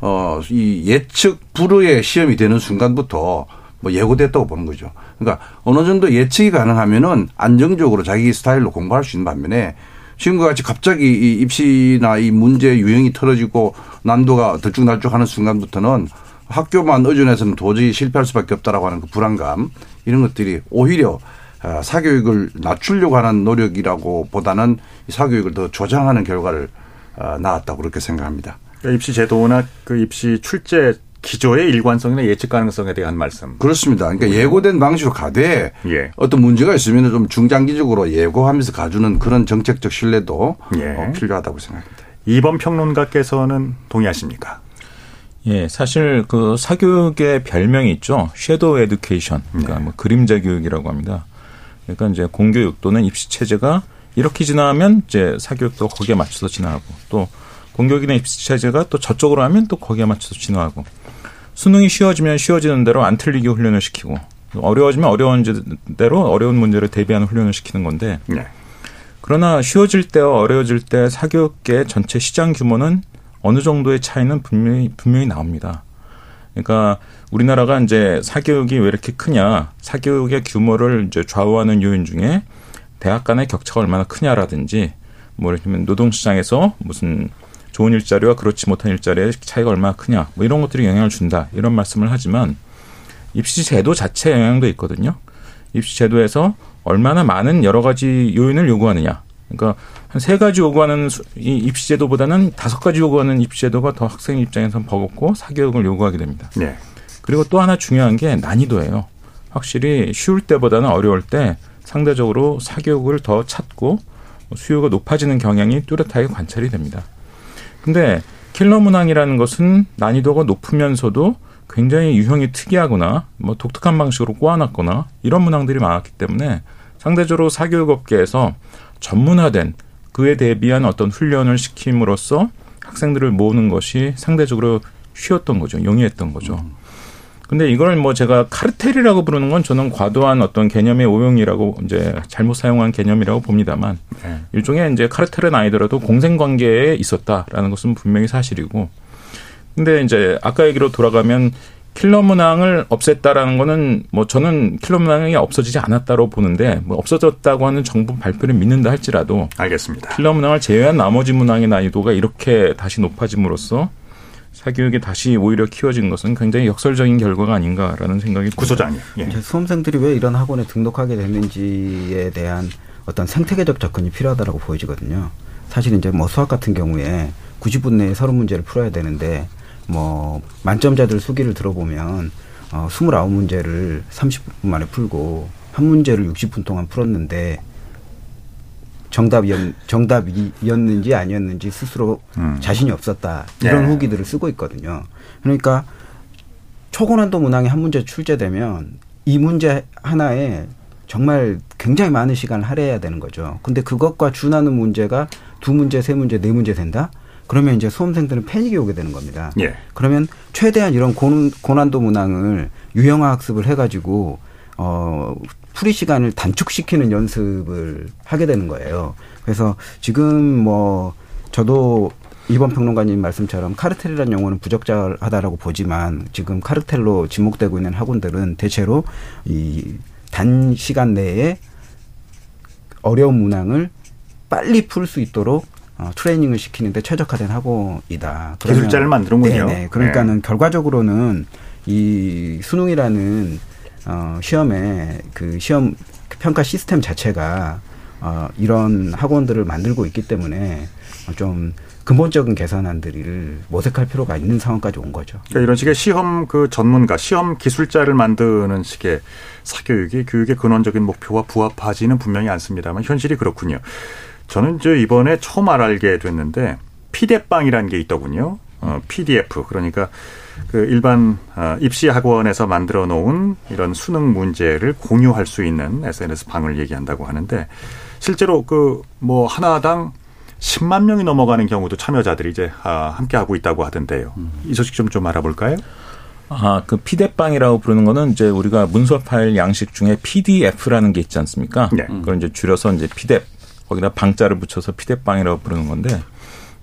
어, 이 예측 불허의 시험이 되는 순간부터 뭐 예고됐다고 보는 거죠. 그러니까 어느 정도 예측이 가능하면은 안정적으로 자기 스타일로 공부할 수 있는 반면에 지금과 같이 갑자기 이 입시나 이 문제 유형이 틀어지고 난도가 들쭉날쭉하는 순간부터는 학교만 의존해서는 도저히 실패할 수밖에 없다라고 하는 그 불안감 이런 것들이 오히려 아, 사교육을 낮추려고 하는 노력이라고 보다는 이 사교육을 더 조장하는 결과를 아, 낳았다고 그렇게 생각합니다. 그러니까 입시 제도나 그 입시 출제 기조의 일관성이나 예측 가능성에 대한 말씀. 그렇습니다. 그러니까 예고된 방식으로 가되 예. 어떤 문제가 있으면 좀 중장기적으로 예고하면서 가주는 그런 정책적 신뢰도 예. 어, 필요하다고 생각합니다. 이번 평론가께서는 동의하십니까? 예, 사실 그 사교육의 별명이 있죠. 섀도우 에듀케이션. 그러니까 뭐 그림자 교육이라고 합니다. 그러니까 이제 공교육 또는 입시 체제가 이렇게 지나면 이제 사교육도 거기에 맞춰서 진화하고 또 공교육이나 입시 체제가 또 저쪽으로 하면 또 거기에 맞춰서 진화하고 수능이 쉬워지면 쉬워지는 대로 안 틀리게 훈련을 시키고 어려워지면 어려운 대로 어려운 문제를 대비하는 훈련을 시키는 건데 네. 그러나 쉬워질 때와 어려워질 때 사교육계 전체 시장 규모는 어느 정도의 차이는 분명히 분명히 나옵니다. 그러니까 우리나라가 이제 사교육이 왜 이렇게 크냐, 사교육의 규모를 이제 좌우하는 요인 중에 대학 간의 격차가 얼마나 크냐라든지, 뭐 예를 들면 노동시장에서 무슨 좋은 일자리와 그렇지 못한 일자리의 차이가 얼마나 크냐, 뭐 이런 것들이 영향을 준다 이런 말씀을 하지만 입시 제도 자체 영향도 있거든요. 입시 제도에서 얼마나 많은 여러 가지 요인을 요구하느냐. 그러니까 한 세 가지 요구하는 수- 이 입시 제도보다는 다섯 가지 요구하는 입시 제도가 더 학생 입장에선 버겁고 사교육을 요구하게 됩니다. 네. 그리고 또 하나 중요한 게 난이도예요. 확실히 쉬울 때보다는 어려울 때 상대적으로 사교육을 더 찾고 수요가 높아지는 경향이 뚜렷하게 관찰이 됩니다. 근데 킬러 문항이라는 것은 난이도가 높으면서도 굉장히 유형이 특이하거나 뭐 독특한 방식으로 꼬아놨거나 이런 문항들이 많았기 때문에 상대적으로 사교육 업계에서 전문화된 그에 대비한 어떤 훈련을 시킴으로써 학생들을 모으는 것이 상대적으로 쉬웠던 거죠. 용이했던 거죠. 근데 이걸 뭐 제가 카르텔이라고 부르는 건 저는 과도한 어떤 개념의 오용이라고 이제 잘못 사용한 개념이라고 봅니다만 네. 일종의 이제 카르텔은 아니더라도 공생 관계에 있었다라는 것은 분명히 사실이고 근데 이제 아까 얘기로 돌아가면 킬러 문항을 없앴다라는 거는 뭐 저는 킬러 문항이 없어지지 않았다고 보는데 뭐 없어졌다고 하는 정부 발표를 믿는다 할지라도 알겠습니다. 킬러 문항을 제외한 나머지 문항의 난이도가 이렇게 다시 높아짐으로써 사교육이 다시 오히려 키워진 것은 굉장히 역설적인 결과가 아닌가라는 생각이 듭니다. 구소장님. 예. 이제 수험생들이 왜 이런 학원에 등록하게 됐는지에 대한 어떤 생태계적 접근이 필요하다고 보여지거든요. 사실 이제 뭐 수학 같은 경우에 90분 내에 서른 문제를 풀어야 되는데 뭐 만점자들 수기를 들어보면 어 29문제를 30분 만에 풀고 한 문제를 60분 동안 풀었는데 정답이었, 정답이었는지 아니었는지 스스로 음. 자신이 없었다. 이런 네. 후기들을 쓰고 있거든요. 그러니까 초고난도 문항이 한 문제 출제되면 이 문제 하나에 정말 굉장히 많은 시간을 할애해야 되는 거죠. 근데 그것과 준하는 문제가 두 문제, 세 문제, 네 문제 된다? 그러면 이제 수험생들은 패닉이 오게 되는 겁니다. 예. 그러면 최대한 이런 고, 고난도 문항을 유형화 학습을 해가지고 어 풀이 시간을 단축시키는 연습을 하게 되는 거예요. 그래서 지금 뭐 저도 이번 평론가님 말씀처럼 카르텔이라는 용어는 부적절하다라고 보지만 지금 카르텔로 지목되고 있는 학원들은 대체로 이 단 시간 내에 어려운 문항을 빨리 풀 수 있도록 어, 트레이닝을 시키는데 최적화된 학원이다. 기술자를 만드는군요. 네네. 그러니까는 결과적으로는 이 수능이라는 어, 시험의 그 시험 평가 시스템 자체가 어, 이런 학원들을 만들고 있기 때문에 좀 근본적인 개선안들을 모색할 필요가 있는 상황까지 온 거죠. 그러니까 이런 식의 시험 그 전문가, 시험 기술자를 만드는 식의 사교육이 교육의 근원적인 목표와 부합하지는 분명히 않습니다만 현실이 그렇군요. 저는 저 이번에 처음 알게 됐는데 피대빵이라는 게 있더군요. 어, PDF 그러니까 그 일반 어, 입시 학원에서 만들어 놓은 이런 수능 문제를 공유할 수 있는 SNS 방을 얘기한다고 하는데 실제로 그 뭐 하나당 10만 명이 넘어가는 경우도 참여자들이 이제 아, 함께 하고 있다고 하던데요. 이 소식 좀 좀 알아볼까요? 아, 그 피대빵이라고 부르는 거는 이제 우리가 문서 파일 양식 중에 PDF라는 게 있지 않습니까? 네. 그걸 이제 줄여서 이제 피대 거기다 방자를 붙여서 피대빵이라고 부르는 건데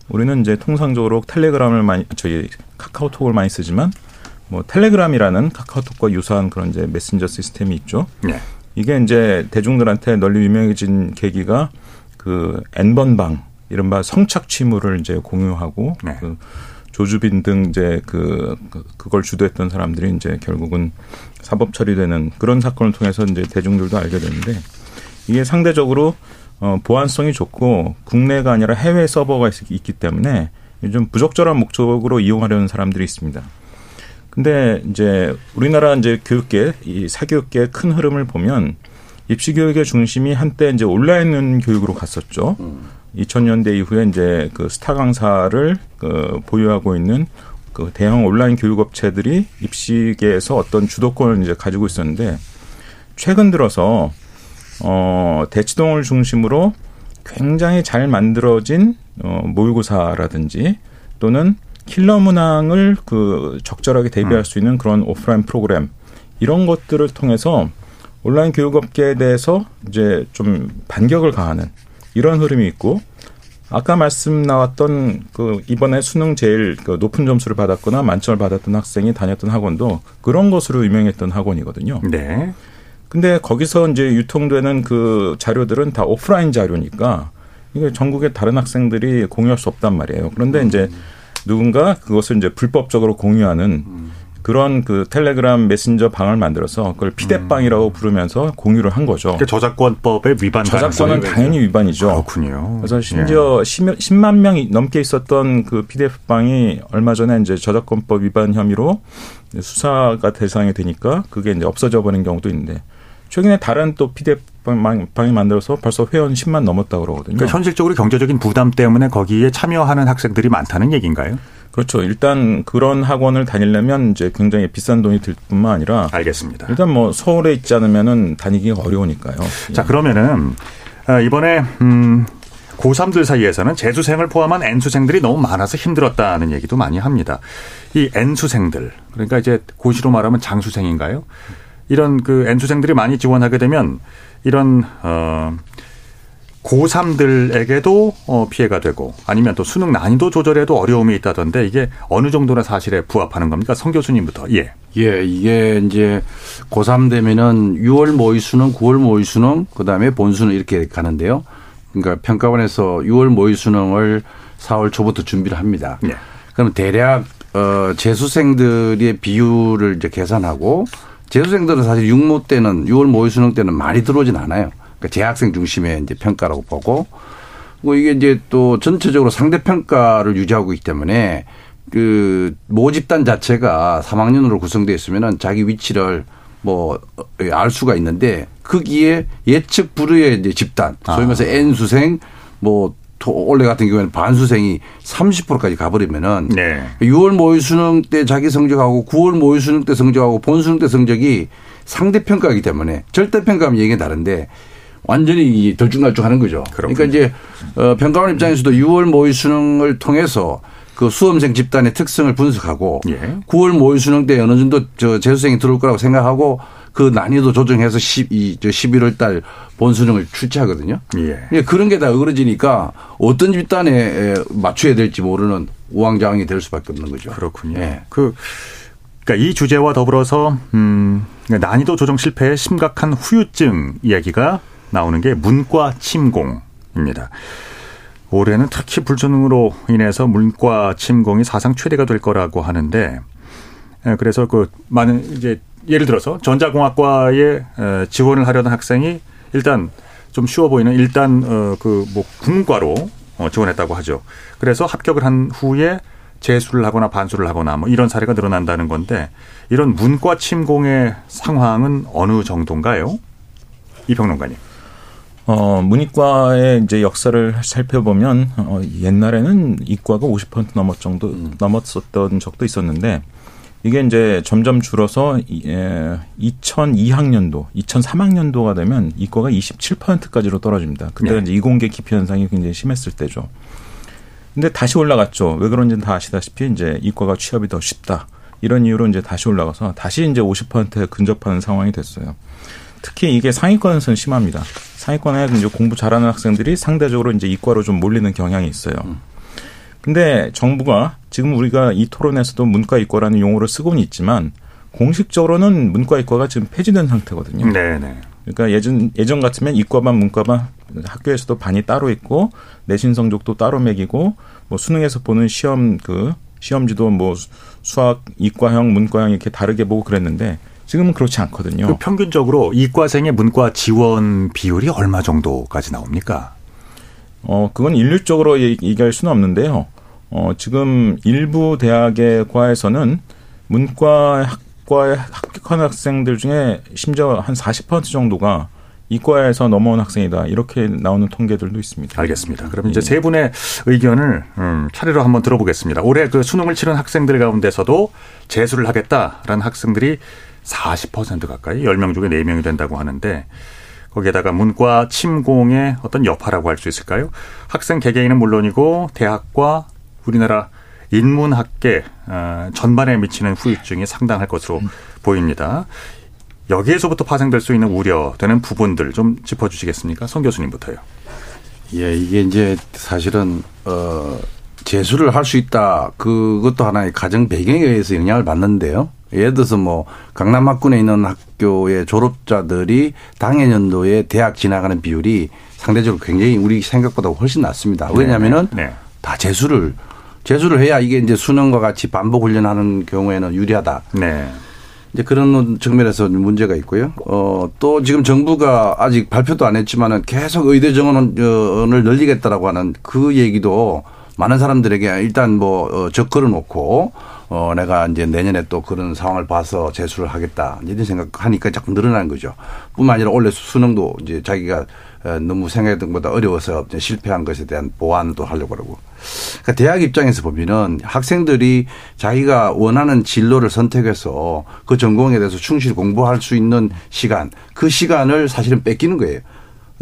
우리는 이제 통상적으로 텔레그램을 많이 저희 카카오톡을 많이 쓰지만 뭐 텔레그램이라는 카카오톡과 유사한 그런 이제 메신저 시스템이 있죠. 네. 이게 이제 대중들한테 널리 유명해진 계기가 그 N번방 이른바 성착 취물을 이제 공유하고 네. 그 조주빈 등 이제 그 그- 그걸 주도했던 사람들이 이제 결국은 사법 처리되는 그런 사건을 통해서 이제 대중들도 알게 되는데 이게 상대적으로 어 보안성이 좋고 국내가 아니라 해외 서버가 있, 있기 때문에 좀 부적절한 목적으로 이용하려는 사람들이 있습니다. 근데 이제 우리나라 이제 교육계 이 사교육계 큰 흐름을 보면 입시 교육의 중심이 한때 이제 온라인 교육으로 갔었죠. 2000년대 이후에 이제 그 스타 강사를 그 보유하고 있는 그 대형 온라인 교육 업체들이 입시계에서 어떤 주도권을 이제 가지고 있었는데 최근 들어서 어 대치동을 중심으로 굉장히 잘 만들어진 어 모의고사라든지 또는 킬러 문항을 그 적절하게 대비할 수 있는 그런 오프라인 프로그램 이런 것들을 통해서 온라인 교육업계에 대해서 이제 좀 반격을 가하는 이런 흐름이 있고 아까 말씀 나왔던 그 이번에 수능 제일 그 높은 점수를 받았거나 만점을 받았던 학생이 다녔던 학원도 그런 것으로 유명했던 학원이거든요. 네. 근데 거기서 이제 유통되는 그 자료들은 다 오프라인 자료니까 이게 전국의 다른 학생들이 공유할 수 없단 말이에요. 그런데 이제 누군가 그것을 이제 불법적으로 공유하는 그런 그 텔레그램 메신저 방을 만들어서 그걸 피대빵이라고 부르면서 공유를 한 거죠. 그러니까 저작권법의 위반 저작권은 당연히 위반이죠. 그렇군요. 그래서 심지어 10 만 명이 넘게 있었던 그 PDF방이 얼마 전에 이제 저작권법 위반 혐의로 수사가 대상이 되니까 그게 이제 없어져 버린 경우도 있는데 최근에 다른 또 PDF방이 만들어서 벌써 회원 10만 넘었다고 그러거든요. 그러니까 현실적으로 경제적인 부담 때문에 거기에 참여하는 학생들이 많다는 얘기인가요? 그렇죠. 일단 그런 학원을 다니려면 이제 굉장히 비싼 돈이 들 뿐만 아니라 알겠습니다. 일단 뭐 서울에 있지 않으면은 다니기가 어려우니까요. 자, 그러면은 어, 이번에 음 고3들 사이에서는 재수생을 포함한 N수생들이 너무 많아서 힘들었다는 얘기도 많이 합니다. 이 N수생들, 그러니까 이제 고시로 말하면 장수생인가요? 이런 그 N수생들이 많이 지원하게 되면 이런 어 고3들에게도 어, 피해가 되고 아니면 또 수능 난이도 조절에도 어려움이 있다던데 이게 어느 정도나 사실에 부합하는 겁니까? 성 교수님부터. 예. 예, 이게 이제 고3 되면은 6월 모의 수능, 9월 모의 수능, 그 다음에 본수능 이렇게 가는데요. 그러니까 평가원에서 6월 모의 수능을 4월 초부터 준비를 합니다. 예. 그럼 대략 어 재수생들의 비율을 이제 계산하고 재수생들은 사실 6모 때는 6월 모의 수능 때는 많이 들어오진 않아요. 그러니까 재학생 중심의 이제 평가라고 보고 뭐 이게 이제 또 전체적으로 상대 평가를 유지하고 있기 때문에 그 모집단 자체가 3학년으로 구성되어 있으면은 자기 위치를 뭐 알 수가 있는데 거기에 예측 불허의 이제 집단 소위 말해서 N 수생 뭐 올해 같은 경우에는 반수생이 30%까지 가버리면은 네. 6월 모의 수능 때 자기 성적하고 9월 모의 수능 때 성적하고 본 수능 때 성적이 상대 평가이기 때문에 절대 평가하면 얘기가 다른데 완전히 덜쭉날쭉하는 거죠. 그러니까 이제 어, 평가원 입장에서도 6월 모의 수능을 통해서 그 수험생 집단의 특성을 분석하고 예. 9월 모의 수능 때 어느 정도 저 재수생이 들어올 거라고 생각하고 그 난이도 조정해서 12, 저 11월 달 본수능을 출제하거든요. 예. 예, 그런 게 다 어그러지니까 어떤 집단에 에, 맞춰야 될지 모르는 우왕좌왕이 될 수밖에 없는 거죠. 그렇군요. 예. 그 그러니까 이 주제와 더불어서 음 난이도 조정 실패의 심각한 후유증 이야기가 나오는 게 문과 침공입니다. 올해는 특히 불수능으로 인해서 문과 침공이 사상 최대가 될 거라고 하는데 예, 그래서 그 많은 이제 예를 들어서 전자공학과에 에, 지원을 하려는 학생이 일단 좀 쉬워 보이는 일단 어그 뭐 국문과로 어, 지원했다고 하죠. 그래서 합격을 한 후에 재수를 하거나 반수를 하거나 뭐 이런 사례가 늘어난다는 건데 이런 문과 침공의 상황은 어느 정도인가요? 이 평론가님. 어, 문이과의 이제 역사를 살펴보면 어, 옛날에는 이과가 50% 넘었 정도 넘었었던 적도 있었는데 이게 이제 점점 줄어서 이- 에, 2002학년도, 2003학년도가 되면 이과가 27%까지로 떨어집니다. 그때가 네. 이제 이공계 기피 현상이 굉장히 심했을 때죠. 근데 다시 올라갔죠. 왜 그런지는 다 아시다시피 이제 이과가 취업이 더 쉽다. 이런 이유로 이제 다시 올라가서 다시 이제 50%에 근접하는 상황이 됐어요. 특히 이게 상위권에서는 심합니다. 상위권에 이제 공부 잘하는 학생들이 상대적으로 이제 이과로 좀 몰리는 경향이 있어요. 근데 정부가 지금 우리가 이 토론에서도 문과 이과라는 용어를 쓰고는 있지만 공식적으로는 문과 이과가 지금 폐지된 상태거든요. 네네. 그러니까 예전 예전 같으면 이과반 문과반 학교에서도 반이 따로 있고 내신 성적도 따로 매기고 뭐 수능에서 보는 시험 그 시험지도 뭐 수학 이과형 문과형 이렇게 다르게 보고 그랬는데 지금은 그렇지 않거든요. 그 평균적으로 이과생의 문과 지원 비율이 얼마 정도까지 나옵니까? 어, 그건 일률적으로 얘기할 수는 없는데요. 어, 지금 일부 대학의 과에서는 문과 학과에 합격한 학생들 중에 심지어 한 40% 정도가 이과에서 넘어온 학생이다. 이렇게 나오는 통계들도 있습니다. 알겠습니다. 그럼 이제 세 분의 의견을 음, 차례로 한번 들어보겠습니다. 올해 그 수능을 치른 학생들 가운데서도 재수를 하겠다라는 학생들이 40% 가까이 10명 중에 4명이 된다고 하는데 거기에다가 문과 침공의 어떤 여파라고 할 수 있을까요? 학생 개개인은 물론이고 대학과 우리나라 인문학계 어, 전반에 미치는 후유증이 상당할 것으로 보입니다. 여기에서부터 파생될 수 있는 우려되는 부분들 좀 짚어주시겠습니까? 성 교수님부터요. 예, 이게 이제 사실은 어 재수를 할 수 있다. 그것도 하나의 가정 배경에 의해서 영향을 받는데요. 예를 들어서 뭐 강남 학군에 있는 학교의 졸업자들이 당해년도에 대학 진학하는 비율이 상대적으로 굉장히 우리 생각보다 훨씬 낮습니다. 왜냐하면은 네. 네. 다 재수를 재수를 해야 이게 이제 수능과 같이 반복 훈련하는 경우에는 유리하다. 네. 이제 그런 측면에서 문제가 있고요. 어, 또 지금 정부가 아직 발표도 안 했지만은 계속 의대 정원을 늘리겠다라고 하는 그 얘기도 많은 사람들에게 일단 뭐, 어, 적걸어 놓고 어, 내가 이제 내년에 또 그런 상황을 봐서 재수를 하겠다. 이런 생각하니까 자꾸 늘어나는 거죠. 뿐만 아니라 원래 수능도 이제 자기가 어, 너무 생각했던 것보다 어려워서 실패한 것에 대한 보완도 하려고 그러고. 그러니까 대학 입장에서 보면은 학생들이 자기가 원하는 진로를 선택해서 그 전공에 대해서 충실히 공부할 수 있는 시간, 그 시간을 사실은 뺏기는 거예요.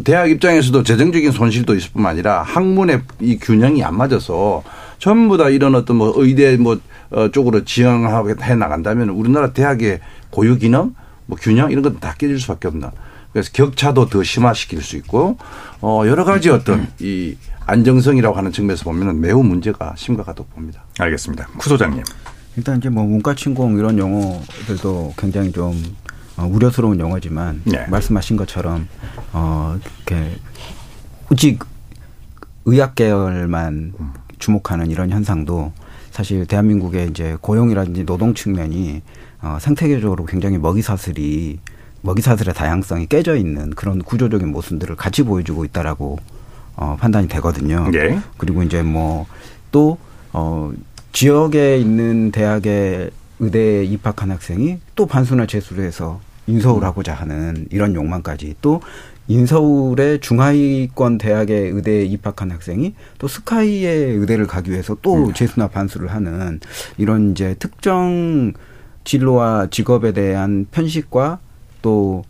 대학 입장에서도 재정적인 손실도 있을 뿐만 아니라 학문의 이 균형이 안 맞아서 전부 다 이런 어떤 뭐 의대 뭐 어, 쪽으로 지향하게 해 나간다면 우리나라 대학의 고유 기능, 뭐 균형 이런 건다 깨질 수밖에 없나. 그래서 격차도 더 심화시킬 수 있고 어 여러 가지 어떤 이 안정성이라고 하는 측면에서 보면은 매우 문제가 심각하다고 봅니다. 알겠습니다. 구 소장님. 일단 이제 뭐 문과 침공 이런 용어들도 굉장히 좀 어, 우려스러운 용어지만 네. 말씀하신 것처럼 어 이렇게 오직 의학 계열만 주목하는 이런 현상도 사실 대한민국의 이제 고용이라든지 노동 측면이 어 생태계적으로 굉장히 먹이 사슬이 먹이 사슬의 다양성이 깨져 있는 그런 구조적인 모습들을 같이 보여주고 있다라고 어 판단이 되거든요. 예. 그리고 이제 뭐또 어 지역에 있는 대학의 의대에 입학한 학생이 또 반수나 재수를 해서 인서울 하고자 하는 이런 욕망까지 또 인서울의 중하위권 대학의 의대에 입학한 학생이 또 스카이의 의대를 가기 위해서 또 재수나 반수를 하는 이런 이제 특정 진로와 직업에 대한 편식과 또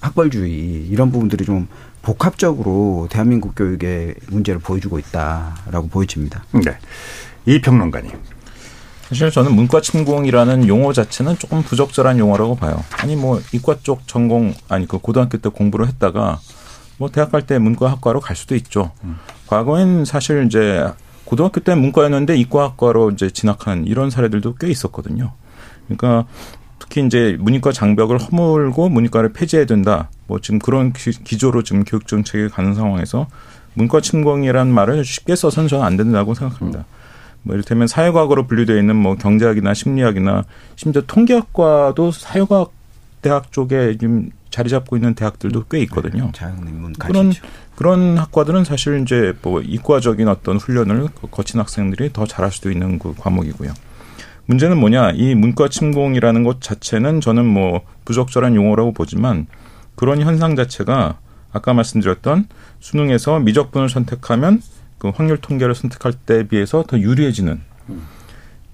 학벌주의 이런 부분들이 좀 복합적으로 대한민국 교육의 문제를 보여주고 있다라고 보여집니다. 네. 이 평론가님. 사실 저는 문과 침공이라는 용어 자체는 조금 부적절한 용어라고 봐요. 아니 뭐 이과 쪽 전공 아니 그 고등학교 때 공부를 했다가 뭐 대학 갈 때 문과학과로 갈 수도 있죠. 과거엔 사실 이제 고등학교 때 문과였는데 이과학과로 이제 진학한 이런 사례들도 꽤 있었거든요. 그러니까 특히 이제 문이과 장벽을 허물고 문이과를 폐지해야 된다. 뭐 지금 그런 기- 기조로 지금 교육 정책이 가는 상황에서 문과 침공이라는 말을 쉽게 써서는 저는 안 된다고 생각합니다. 뭐 이를테면 사회과학으로 분류되어 있는 뭐 경제학이나 심리학이나 심지어 통계학과도 사회과학 대학 쪽에 지금 자리 잡고 있는 대학들도 꽤 있거든요. 자연인문 그런. 그런 학과들은 사실 이제 뭐 이과적인 어떤 훈련을 거친 학생들이 더 잘할 수도 있는 그 과목이고요. 문제는 뭐냐? 이 문과 침공이라는 것 자체는 저는 뭐 부적절한 용어라고 보지만 그런 현상 자체가 아까 말씀드렸던 수능에서 미적분을 선택하면 그 확률 통계를 선택할 때에 비해서 더 유리해지는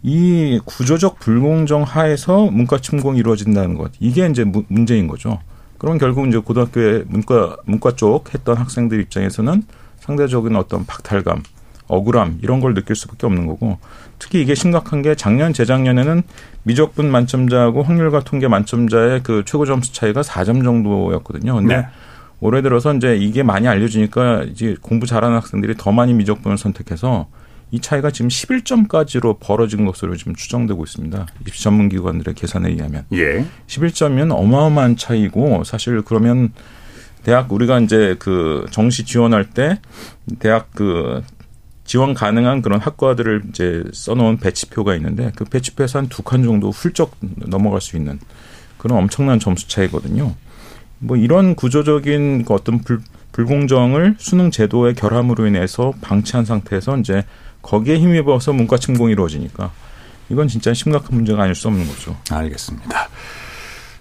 이 구조적 불공정 하에서 문과 침공이 이루어진다는 것 이게 이제 무- 문제인 거죠. 그럼 결국 이제 고등학교에 문과 문과 쪽 했던 학생들 입장에서는 상대적인 어떤 박탈감 억울함 이런 걸 느낄 수밖에 없는 거고 특히 이게 심각한 게 작년 재작년에는 미적분 만점자하고 확률과 통계 만점자의 그 최고 점수 차이가 4점 정도였거든요. 근데 네. 올해 들어서 이제 이게 많이 알려지니까 이제 공부 잘하는 학생들이 더 많이 미적분을 선택해서 이 차이가 지금 11점까지로 벌어진 것으로 지금 추정되고 있습니다. 입시 전문 기관들의 계산에 의하면. 예. 11점이면 어마어마한 차이고 사실 그러면 대학 우리가 이제 그 정시 지원할 때 대학 그 지원 가능한 그런 학과들을 이제 써놓은 배치표가 있는데 그 배치표에서 한 두 칸 정도 훌쩍 넘어갈 수 있는 그런 엄청난 점수 차이거든요. 뭐 이런 구조적인 그 어떤 불, 불공정을 수능 제도의 결함으로 인해서 방치한 상태에서 이제 거기에 힘입어서 문과 침공이 이루어지니까 이건 진짜 심각한 문제가 아닐 수 없는 거죠. 알겠습니다.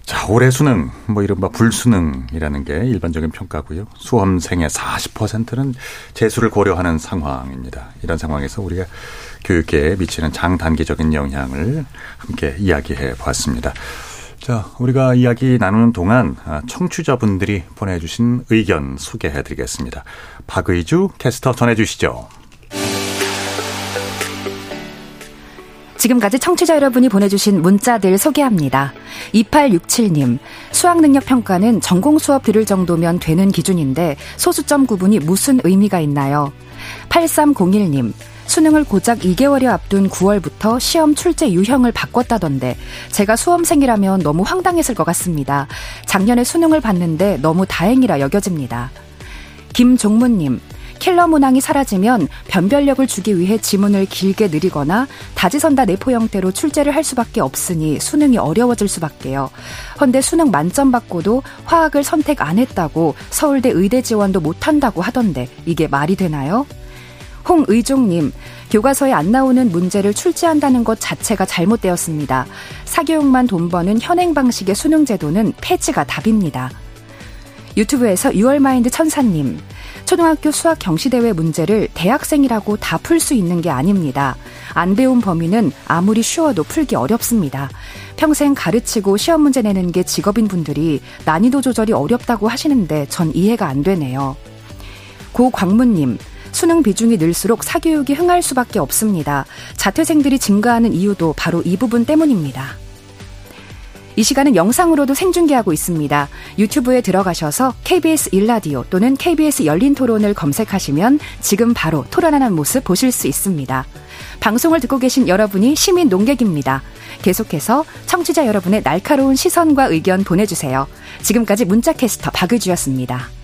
자, 올해 수능, 뭐 이른바 불수능이라는 게 일반적인 평가고요. 수험생의 40%는 재수를 고려하는 상황입니다. 이런 상황에서 우리가 교육계에 미치는 장단기적인 영향을 함께 이야기해 보았습니다. 자, 우리가 이야기 나누는 동안 아, 청취자분들이 보내주신 의견 소개해 드리겠습니다. 박의주 캐스터 전해주시죠. 지금까지 청취자 여러분이 보내주신 문자들 소개합니다. 2867님, 수학능력 평가는 전공 수업 들을 정도면 되는 기준인데 소수점 구분이 무슨 의미가 있나요? 8301님, 수능을 고작 2개월여 앞둔 9월부터 시험 출제 유형을 바꿨다던데 제가 수험생이라면 너무 황당했을 것 같습니다. 작년에 수능을 봤는데 너무 다행이라 여겨집니다. 김종문님, 킬러 문항이 사라지면 변별력을 주기 위해 지문을 길게 느리거나 다지선다 내포 형태로 출제를 할 수밖에 없으니 수능이 어려워질 수밖에요. 헌데 수능 만점 받고도 화학을 선택 안 했다고 서울대 의대 지원도 못 한다고 하던데 이게 말이 되나요? 홍의종님, 교과서에 안 나오는 문제를 출제한다는 것 자체가 잘못되었습니다. 사교육만 돈 버는 현행 방식의 수능 제도는 폐지가 답입니다. 유튜브에서 6월 마인드 천사님, 초등학교 수학 경시대회 문제를 대학생이라고 다 풀 수 있는 게 아닙니다. 안 배운 범위는 아무리 쉬워도 풀기 어렵습니다. 평생 가르치고 시험 문제 내는 게 직업인 분들이 난이도 조절이 어렵다고 하시는데 전 이해가 안 되네요. 고광문님, 수능 비중이 늘수록 사교육이 흥할 수밖에 없습니다. 자퇴생들이 증가하는 이유도 바로 이 부분 때문입니다. 이 시간은 영상으로도 생중계하고 있습니다. 유튜브에 들어가셔서 KBS 일라디오 또는 KBS 열린 토론을 검색하시면 지금 바로 토론하는 모습 보실 수 있습니다. 방송을 듣고 계신 여러분이 시민 농객입니다. 계속해서 청취자 여러분의 날카로운 시선과 의견 보내주세요. 지금까지 문자캐스터 박의주였습니다.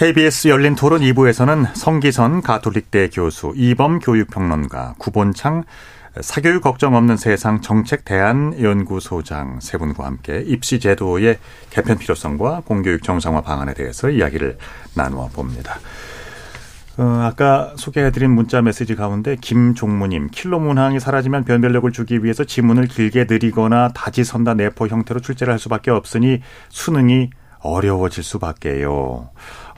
KBS 열린 토론 2부에서는 성기선 가톨릭대 교수, 이범 교육평론가, 구본창 사교육 걱정 없는 세상 정책 대안 연구소장 세 분과 함께 입시 제도의 개편 필요성과 공교육 정상화 방안에 대해서 이야기를 나누어 봅니다. 어, 아까 소개해드린 문자 메시지 가운데 김종무님 킬러 문항이 사라지면 변별력을 주기 위해서 지문을 길게 느리거나 다지선다 내포 형태로 출제를 할 수밖에 없으니 수능이 어려워질 수밖에요.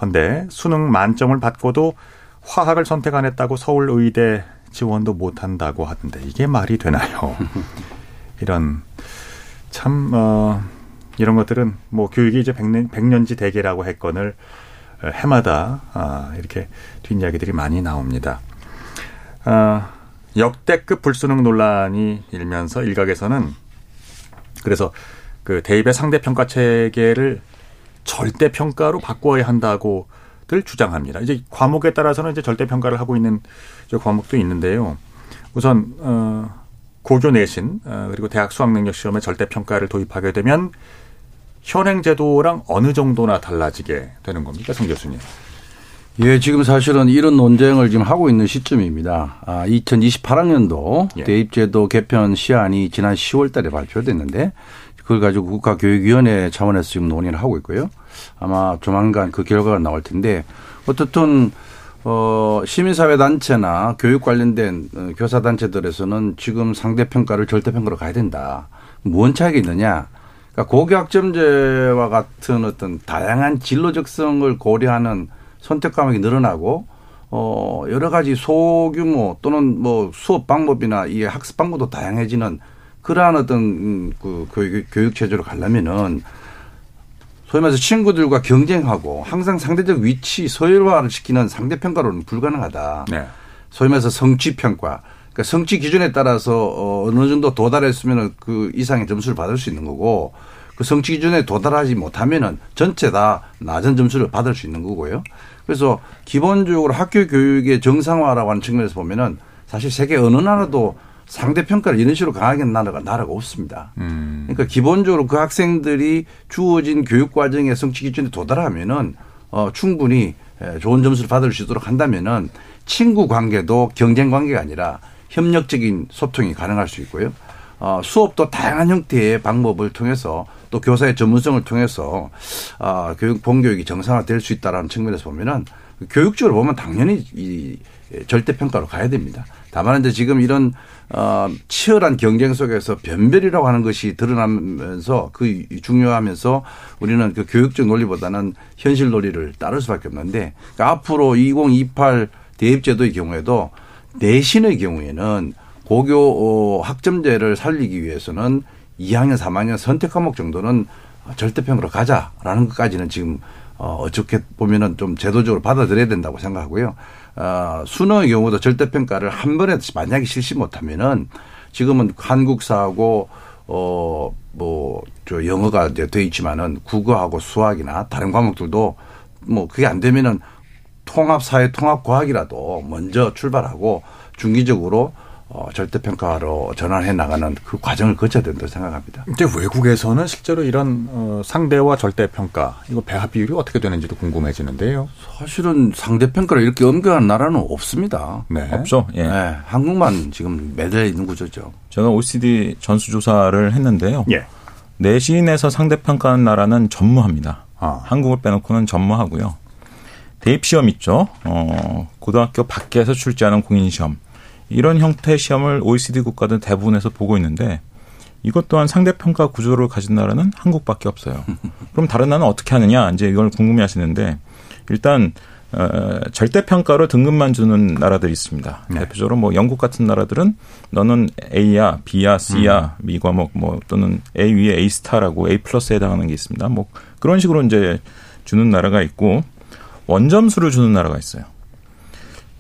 근데 수능 만점을 받고도 화학을 선택 안 했다고 서울 의대 지원도 못 한다고 하던데 이게 말이 되나요? 이런 참 어, 이런 것들은 뭐 교육이 이제 백년, 백년지 대계라고 했건을 해마다 아, 이렇게 뒷이야기들이 많이 나옵니다. 아, 역대급 불수능 논란이 일면서 일각에서는 그래서 그 대입의 상대 평가 체계를 절대 평가로 바꿔야 한다고 들 주장합니다. 이제 과목에 따라서는 이제 절대 평가를 하고 있는 저 과목도 있는데요. 우선 어 고교 내신 어, 그리고 대학 수학 능력 시험에 절대 평가를 도입하게 되면 현행 제도랑 어느 정도나 달라지게 되는 겁니까, 성 교수님? 예, 지금 사실은 이런 논쟁을 지금 하고 있는 시점입니다. 아, 2028학년도 예. 대입제도 개편 시안이 지난 10월 달에 발표됐는데 그걸 가지고 국가교육위원회 차원에서 지금 논의를 하고 있고요. 아마 조만간 그 결과가 나올 텐데 어떻든 어, 시민사회단체나 교육 관련된 어, 교사단체들에서는 지금 상대평가를 절대평가로 가야 된다. 무언 차이가 있느냐? 그러니까 고교학점제와 같은 어떤 다양한 진로 적성을 고려하는 선택 과목이 늘어나고 어, 여러 가지 소규모 또는 뭐 수업 방법이나 이 학습 방법도 다양해지는 그러한 어떤 음, 그 교육, 교육 체제로 가려면은 소위 말해서 친구들과 경쟁하고 항상 상대적 위치 서열화를 시키는 상대평가로는 불가능하다. 네. 소위 말해서 성취평가. 그러니까 성취 기준에 따라서 어, 어느 정도 도달했으면 그 이상의 점수를 받을 수 있는 거고 그 성취 기준에 도달하지 못하면은 전체 다 낮은 점수를 받을 수 있는 거고요. 그래서 기본적으로 학교 교육의 정상화라고 하는 측면에서 보면은 사실 세계 어느 나라도 상대 평가를 이런 식으로 강하게 나라가 나라가 없습니다. 음. 그러니까 기본적으로 그 학생들이 주어진 교육 과정의 성취 기준에 도달하면은 어 충분히 좋은 점수를 받을 수 있도록 한다면은 친구 관계도 경쟁 관계가 아니라 협력적인 소통이 가능할 수 있고요. 어 수업도 다양한 형태의 방법을 통해서 또 교사의 전문성을 통해서 아 교육 본교육이 정상화될 수 있다라는 측면에서 보면은 교육적으로 보면 당연히 이 절대 평가로 가야 됩니다. 다만 이제 지금 이런 어 치열한 경쟁 속에서 변별이라고 하는 것이 드러나면서 그 중요하면서 우리는 그 교육적 논리보다는 현실 논리를 따를 수밖에 없는데 그러니까 앞으로 2028 대입제도의 경우에도 내신의 경우에는 고교 어, 학점제를 살리기 위해서는 2학년, 3학년 선택 과목 정도는 절대평으로 가자라는 것까지는 지금 어, 어떻게 보면은 좀 제도적으로 받아들여야 된다고 생각하고요. 어, 수능의 경우도 절대평가를 한 번에 만약에 실시 못하면은 지금은 한국사하고 어, 뭐, 저 영어가 이제 돼 있지만은 국어하고 수학이나 다른 과목들도 뭐 그게 안 되면은 통합 사회 통합 과학이라도 먼저 출발하고 중기적으로 어, 절대평가로 전환해 나가는 그 과정을 거쳐야 된다고 생각합니다. 이제 외국에서는 실제로 이런 어, 상대와 절대평가 이거 배합 비율이 어떻게 되는지도 궁금해지는데요. 사실은 상대평가를 이렇게 엄격한 나라는 없습니다. 네. 없죠. 예. 네, 한국만 지금 매달려 있는 구조죠. 제가 OECD 전수조사를 했는데요. 예. 내신에서 상대평가하는 나라는 전무합니다. 아. 한국을 빼놓고는 전무하고요. 대입시험 있죠. 어, 고등학교 밖에서 출제하는 공인시험. 이런 형태의 시험을 OECD 국가들 대부분에서 보고 있는데 이것 또한 상대평가 구조를 가진 나라는 한국밖에 없어요. 그럼 다른 나라는 어떻게 하느냐 이제 이걸 궁금해 하시는데 일단 어, 절대평가로 등급만 주는 나라들이 있습니다. 네. 대표적으로 뭐 영국 같은 나라들은 너는 A야, B야, C야, 미 과목 뭐 또는 A 위에 A 스타라고 A 플러스에 해당하는 게 있습니다. 뭐 그런 식으로 이제 주는 나라가 있고 원점수를 주는 나라가 있어요.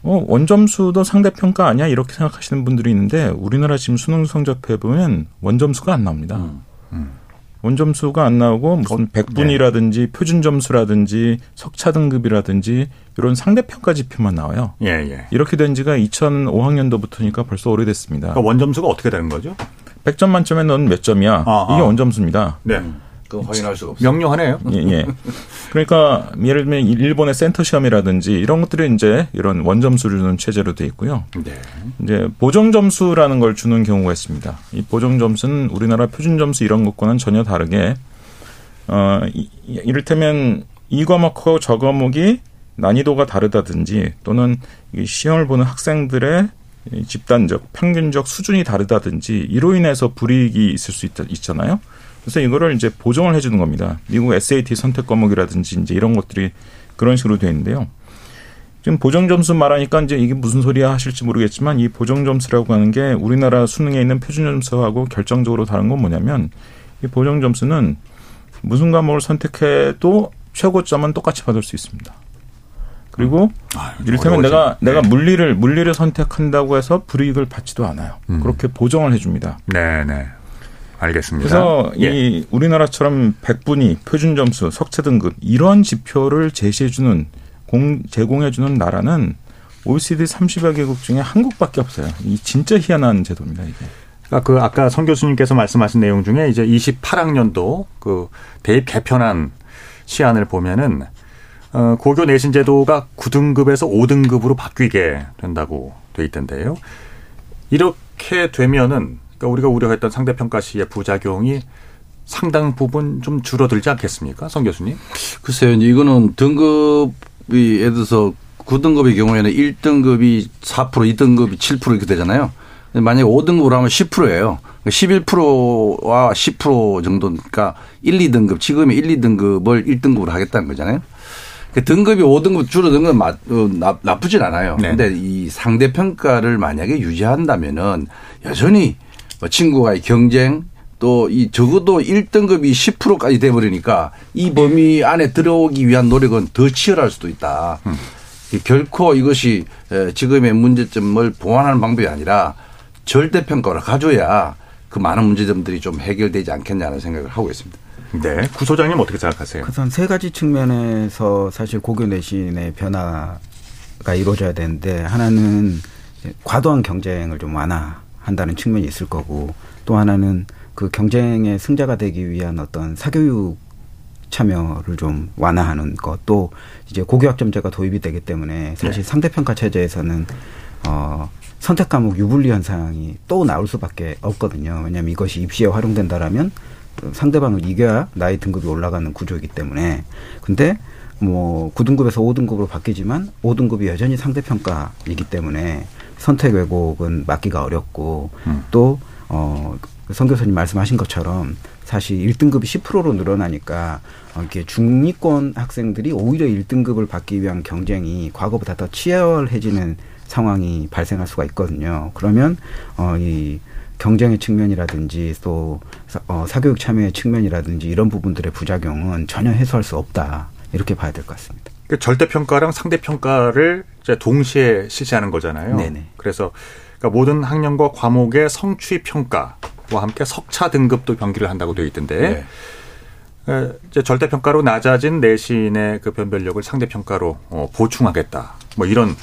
어, 원점수도 상대평가 아니야? 이렇게 생각하시는 분들이 있는데 우리나라 지금 수능 성적표에 보면 원점수가 안 나옵니다. 음. 원점수가 안 나오고 무슨 백분이라든지 표준 점수라든지 석차 등급이라든지 이런 상대평가 지표만 나와요. 예, 예. 이렇게 된 지가 2005학년도부터니까 벌써 오래됐습니다. 그러니까 원점수가 어떻게 되는 거죠? 100점 만점에 넌 몇 점이야? 아, 이게 아. 원점수입니다. 네. 그건 확인할 수가 없어요. 명료하네요. 예, 예. 그러니까 예를 들면 일본의 센터 시험이라든지 이런 것들이 이제 이런 원점수를 주는 체제로 돼 있고요. 네. 이제 보정 점수라는 걸 주는 경우가 있습니다. 이 보정 점수는 우리나라 표준 점수 이런 것과는 전혀 다르게 어 이, 이를테면 이 과목하고 저 과목이 난이도가 다르다든지 또는 이 시험을 보는 학생들의 이 집단적 평균적 수준이 다르다든지 이로 인해서 불이익이 있을 수 있, 있잖아요. 그래서 이거를 이제 보정을 해주는 겁니다. 미국 SAT 선택 과목이라든지 이제 이런 것들이 그런 식으로 돼 있는데요. 지금 보정 점수 말하니까 이제 이게 무슨 소리야 하실지 모르겠지만 이 보정 점수라고 하는 게 우리나라 수능에 있는 표준 점수하고 결정적으로 다른 건 뭐냐면 이 보정 점수는 무슨 과목을 선택해도 최고점은 똑같이 받을 수 있습니다. 그리고 아, 이를테면 어려워지- 내가 네. 내가 물리를 물리를 선택한다고 해서 불이익을 받지도 않아요. 음. 그렇게 보정을 해줍니다. 네, 네. 알겠습니다. 그래서 예. 이 우리나라처럼 백분위, 표준 점수, 석차 등급 이런 지표를 제시해 주는 공 제공해 주는 나라는 OECD 30여 개국 중에 한국밖에 없어요. 이 진짜 희한한 제도입니다 이게. 그러니까 그 아까 성 교수님께서 말씀하신 내용 중에 이제 28학년도 그 대입 개편안 시안을 보면은 어, 고교 내신 제도가 9등급에서 5등급으로 바뀌게 된다고 돼 있던데요. 이렇게 되면은 그러니까 우리가 우려했던 상대평가 시의 부작용이 상당 부분 좀 줄어들지 않겠습니까? 성 교수님? 글쎄요. 이거는 등급이 예를 들어서 9등급의 경우에는 1등급이 4%, 2등급이 7% 이렇게 되잖아요. 만약에 5등급으로 하면 10%예요. 11%와 10% 정도니까 1, 2등급, 지금의 1, 2등급을 1등급으로 하겠다는 거잖아요. 그 등급이 5등급 줄어든 건 어, 나쁘진 않아요. 네. 근데 이 상대 평가를 만약에 유지한다면은 여전히 뭐 친구와의 경쟁 또 이 적어도 1등급이 10%까지 돼 버리니까 이 범위 안에 들어오기 위한 노력은 더 치열할 수도 있다. 음. 결코 이것이 지금의 문제점을 보완하는 방법이 아니라 절대 평가를 가져야 그 많은 문제점들이 좀 해결되지 않겠냐는 생각을 하고 있습니다. 네. 구 소장님 어떻게 생각하세요? 우선 세 가지 측면에서 사실 고교 내신의 변화가 이루어져야 되는데 하나는 과도한 경쟁을 좀 완화 한다는 측면이 있을 거고 또 하나는 그 경쟁의 승자가 되기 위한 어떤 사교육 참여를 좀 완화하는 것 또 이제 고교학점제가 도입이 되기 때문에 사실 네. 상대평가 체제에서는 어 선택 과목 유불리 현상이 또 나올 수밖에 없거든요. 왜냐하면 이것이 입시에 활용된다라면 상대방을 이겨야 나의 등급이 올라가는 구조이기 때문에 근데 뭐 9등급에서 5등급으로 바뀌지만 5등급이 여전히 상대평가이기 때문에 선택 왜곡은 막기가 어렵고 음. 또 어, 성 교수님 말씀하신 것처럼 사실 1등급이 10%로 늘어나니까 어, 이렇게 중위권 학생들이 오히려 1등급을 받기 위한 경쟁이 과거보다 더 치열해지는 상황이 발생할 수가 있거든요. 그러면 어, 이 경쟁의 측면이라든지 또 어, 사교육 참여의 측면이라든지 이런 부분들의 부작용은 전혀 해소할 수 없다 이렇게 봐야 될 것 같습니다. 그 절대 평가랑 상대 평가를 이제 동시에 실시하는 거잖아요. 네네. 그래서 그러니까 모든 학년과 과목의 성취 평가와 함께 석차 등급도 병기를 한다고 되어 있던데 네. 이제 절대 평가로 낮아진 내신의 그 변별력을 상대 평가로 어, 보충하겠다. 뭐 이런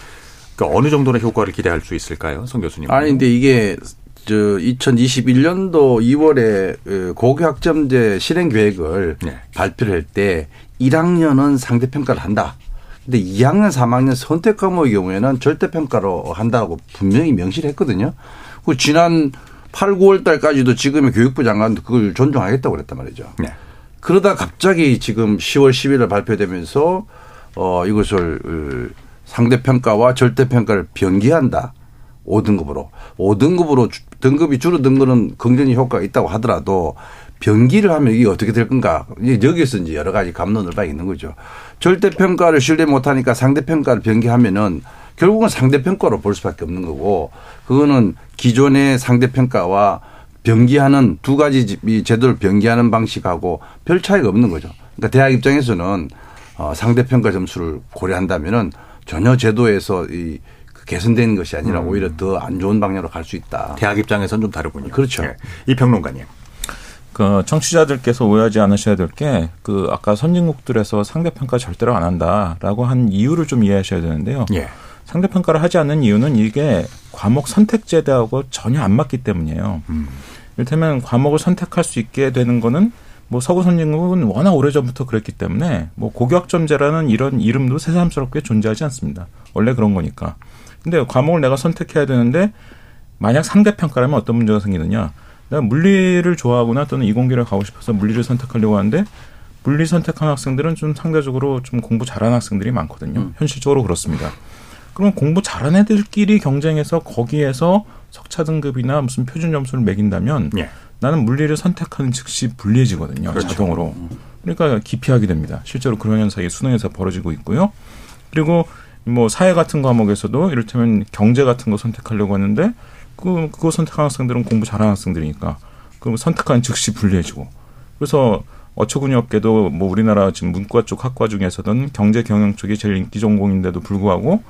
그 어느 정도의 효과를 기대할 수 있을까요, 송 교수님? 아니 근데 이게 저 2021년도 2월에 그 고교학점제 실행 계획을 네. 발표를 할 때 1학년은 상대 평가를 한다. 근데 2학년, 3학년 선택 과목의 경우에는 절대 평가로 한다고 분명히 명시를 했거든요. 그 지난 8, 9월 달까지도 지금의 교육부 장관도 그걸 존중하겠다고 그랬단 말이죠. 네. 그러다 갑자기 지금 10월 10일에 발표되면서 어 이것을 상대 평가와 절대 평가를 변기한다. 5등급으로. 5등급으로 등급이 줄어든 거는 긍정적 효과가 있다고 하더라도 변기를 하면 이게 어떻게 될 건가. 여기에서 이제 여러 가지 감론을 봐 있는 거죠. 절대 평가를 신뢰 못 하니까 상대 평가를 변기하면은 결국은 상대 평가로 볼 수밖에 없는 거고 그거는 기존의 상대 평가와 변기하는 두 가지 제도를 변기하는 방식하고 별 차이가 없는 거죠. 그러니까 대학 입장에서는 어 상대 평가 점수를 고려한다면은 전혀 제도에서 이 개선되는 것이 아니라 음. 오히려 더 안 좋은 방향으로 갈 수 있다. 대학 입장에서는 좀 다르군요. 그렇죠. 네. 이 평론가님. 그 청취자들께서 오해하지 않으셔야 될 게 그 아까 선진국들에서 상대평가 절대로 안 한다라고 한 이유를 좀 이해하셔야 되는데요. 예. 상대평가를 하지 않는 이유는 이게 과목 선택 제도하고 전혀 안 맞기 때문이에요. 음. 이를테면 과목을 선택할 수 있게 되는 거는 뭐 서구 선진국은 워낙 오래전부터 그랬기 때문에 뭐 고교학점제라는 이런 이름도 새삼스럽게 존재하지 않습니다. 원래 그런 거니까. 근데 과목을 내가 선택해야 되는데 만약 상대평가라면 어떤 문제가 생기느냐. 내가 물리를 좋아하거나 또는 이공계를 가고 싶어서 물리를 선택하려고 하는데 물리 선택한 학생들은 좀 상대적으로 좀 공부 잘하는 학생들이 많거든요. 음. 현실적으로 그렇습니다. 그러면 공부 잘하는 애들끼리 경쟁해서 거기에서 석차 등급이나 무슨 표준 점수를 매긴다면 예. 나는 물리를 선택하는 즉시 불리해지거든요. 그렇죠. 자동으로. 그러니까 기피하게 됩니다. 실제로 그런 현상이 수능에서 벌어지고 있고요. 그리고 뭐 사회 같은 과목에서도 이를테면 경제 같은 거 선택하려고 하는데 그 그거 선택한 학생들은 공부 잘하는 학생들이니까 그 선택한 즉시 불리해지고 그래서 어처구니 없게도 뭐 우리나라 지금 문과 쪽 학과 중에서는 경제 경영 쪽이 제일 인기 전공인데도 불구하고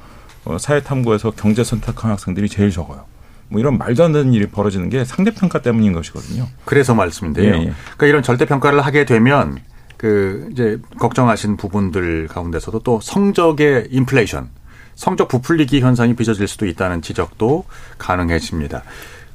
어, 사회 탐구에서 경제 선택한 학생들이 제일 적어요. 뭐 이런 말도 안 되는 일이 벌어지는 게 상대 평가 때문인 것이거든요. 그래서 말씀인데요. 예, 예. 그러니까 이런 절대 평가를 하게 되면 그 이제 걱정하신 부분들 가운데서도 또 성적의 인플레이션, 성적 부풀리기 현상이 빚어질 수도 있다는 지적도 가능해집니다.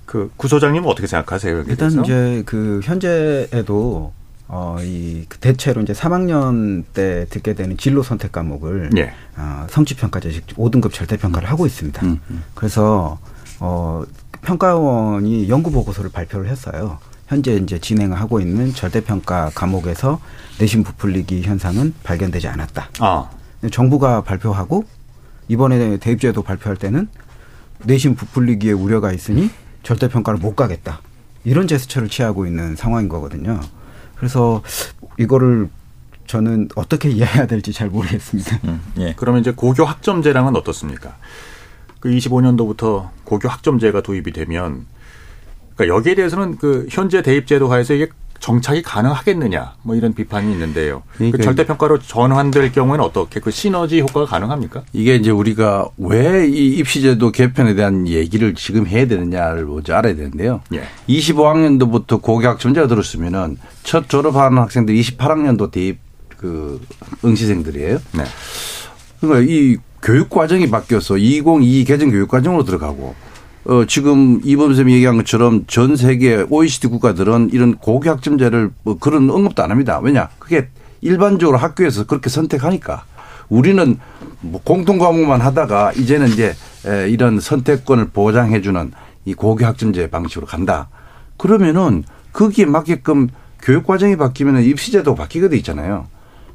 그 구소장님은 어떻게 생각하세요? 일단 대해서? 이제 그 현재에도 어, 이그 대체로 이제 3학년 때 듣게 되는 진로 선택 과목을 예. 어, 성취평가제식 5등급 절대평가를 하고 있습니다. 음, 음. 그래서 어, 평가원이 연구 보고서를 발표를 했어요. 현재 이제 진행하고 있는 절대평가 과목에서 내신 부풀리기 현상은 발견되지 않았다. 아. 정부가 발표하고 이번에 대입제도 발표할 때는 내신 부풀리기에 우려가 있으니 절대평가를 못 가겠다. 이런 제스처를 취하고 있는 상황인 거거든요. 그래서 이거를 저는 어떻게 이해해야 될지 잘 모르겠습니다. 음, 예. 그러면 이제 고교 학점제랑은 어떻습니까? 그 25년도부터 고교 학점제가 도입이 되면 그러니까 여기에 대해서는 그 현재 대입제도 하에서 이게 정착이 가능하겠느냐 뭐 이런 비판이 있는데요. 그 그러니까 절대평가로 전환될 경우에는 어떻게 그 시너지 효과가 가능합니까? 이게 이제 우리가 왜 이 입시제도 개편에 대한 얘기를 지금 해야 되느냐를 먼저 알아야 되는데요. 예. 25학년도부터 고교학 점제가 들었으면은 첫 졸업하는 학생들 28학년도 대입 그 응시생들이에요. 네. 그러니까 이 교육 과정이 바뀌어서 2022 개정 교육 과정으로 들어가고 어 지금 이범 쌤이 얘기한 것처럼 전 세계 OECD 국가들은 이런 고교학점제를 뭐 그런 언급도 안 합니다. 왜냐? 그게 일반적으로 학교에서 그렇게 선택하니까 우리는 뭐 공통 과목만 하다가 이제는 이제 에 이런 선택권을 보장해 주는 이 고교학점제 방식으로 간다. 그러면은 거기에 맞게끔 교육 과정이 바뀌면 입시제도가 바뀌게 돼 있잖아요.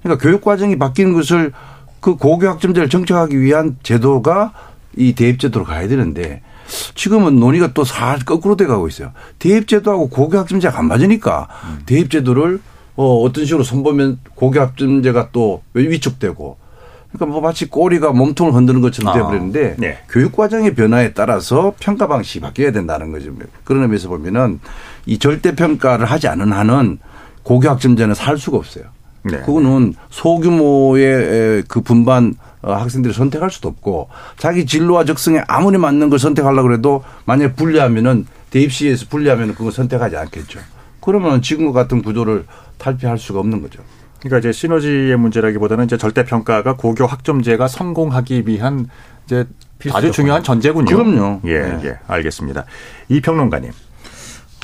그러니까 교육 과정이 바뀌는 것을 그 고교학점제를 정착하기 위한 제도가 이 대입제도로 가야 되는데 지금은 논의가 또 살 거꾸로 돼 가고 있어요. 대입제도하고 고교학점제가 안 맞으니까 대입제도를 어 어떤 식으로 손보면 고교학점제가 또 위축되고 그러니까 뭐 마치 꼬리가 몸통을 흔드는 것처럼 아, 돼버리는데 네. 교육 과정의 변화에 따라서 평가 방식이 바뀌어야 된다는 거죠. 그런 의미에서 보면은 이 절대 평가를 하지 않은 한은 고교학점제는 살 수가 없어요. 네. 그거는 소규모의 그 분반 어, 학생들이 선택할 수도 없고 자기 진로와 적성에 아무리 맞는 걸 선택하려고 해도 만약에 불리하면은 대입 시에서 불리하면은 그거 선택하지 않겠죠. 그러면 지금과 같은 구조를 탈피할 수가 없는 거죠. 그러니까 이제 시너지의 문제라기보다는 이제 절대 평가가 고교 학점제가 성공하기 위한 이제 아주 중요한 전제군요. 그럼요. 예, 네. 예. 알겠습니다. 이 평론가님.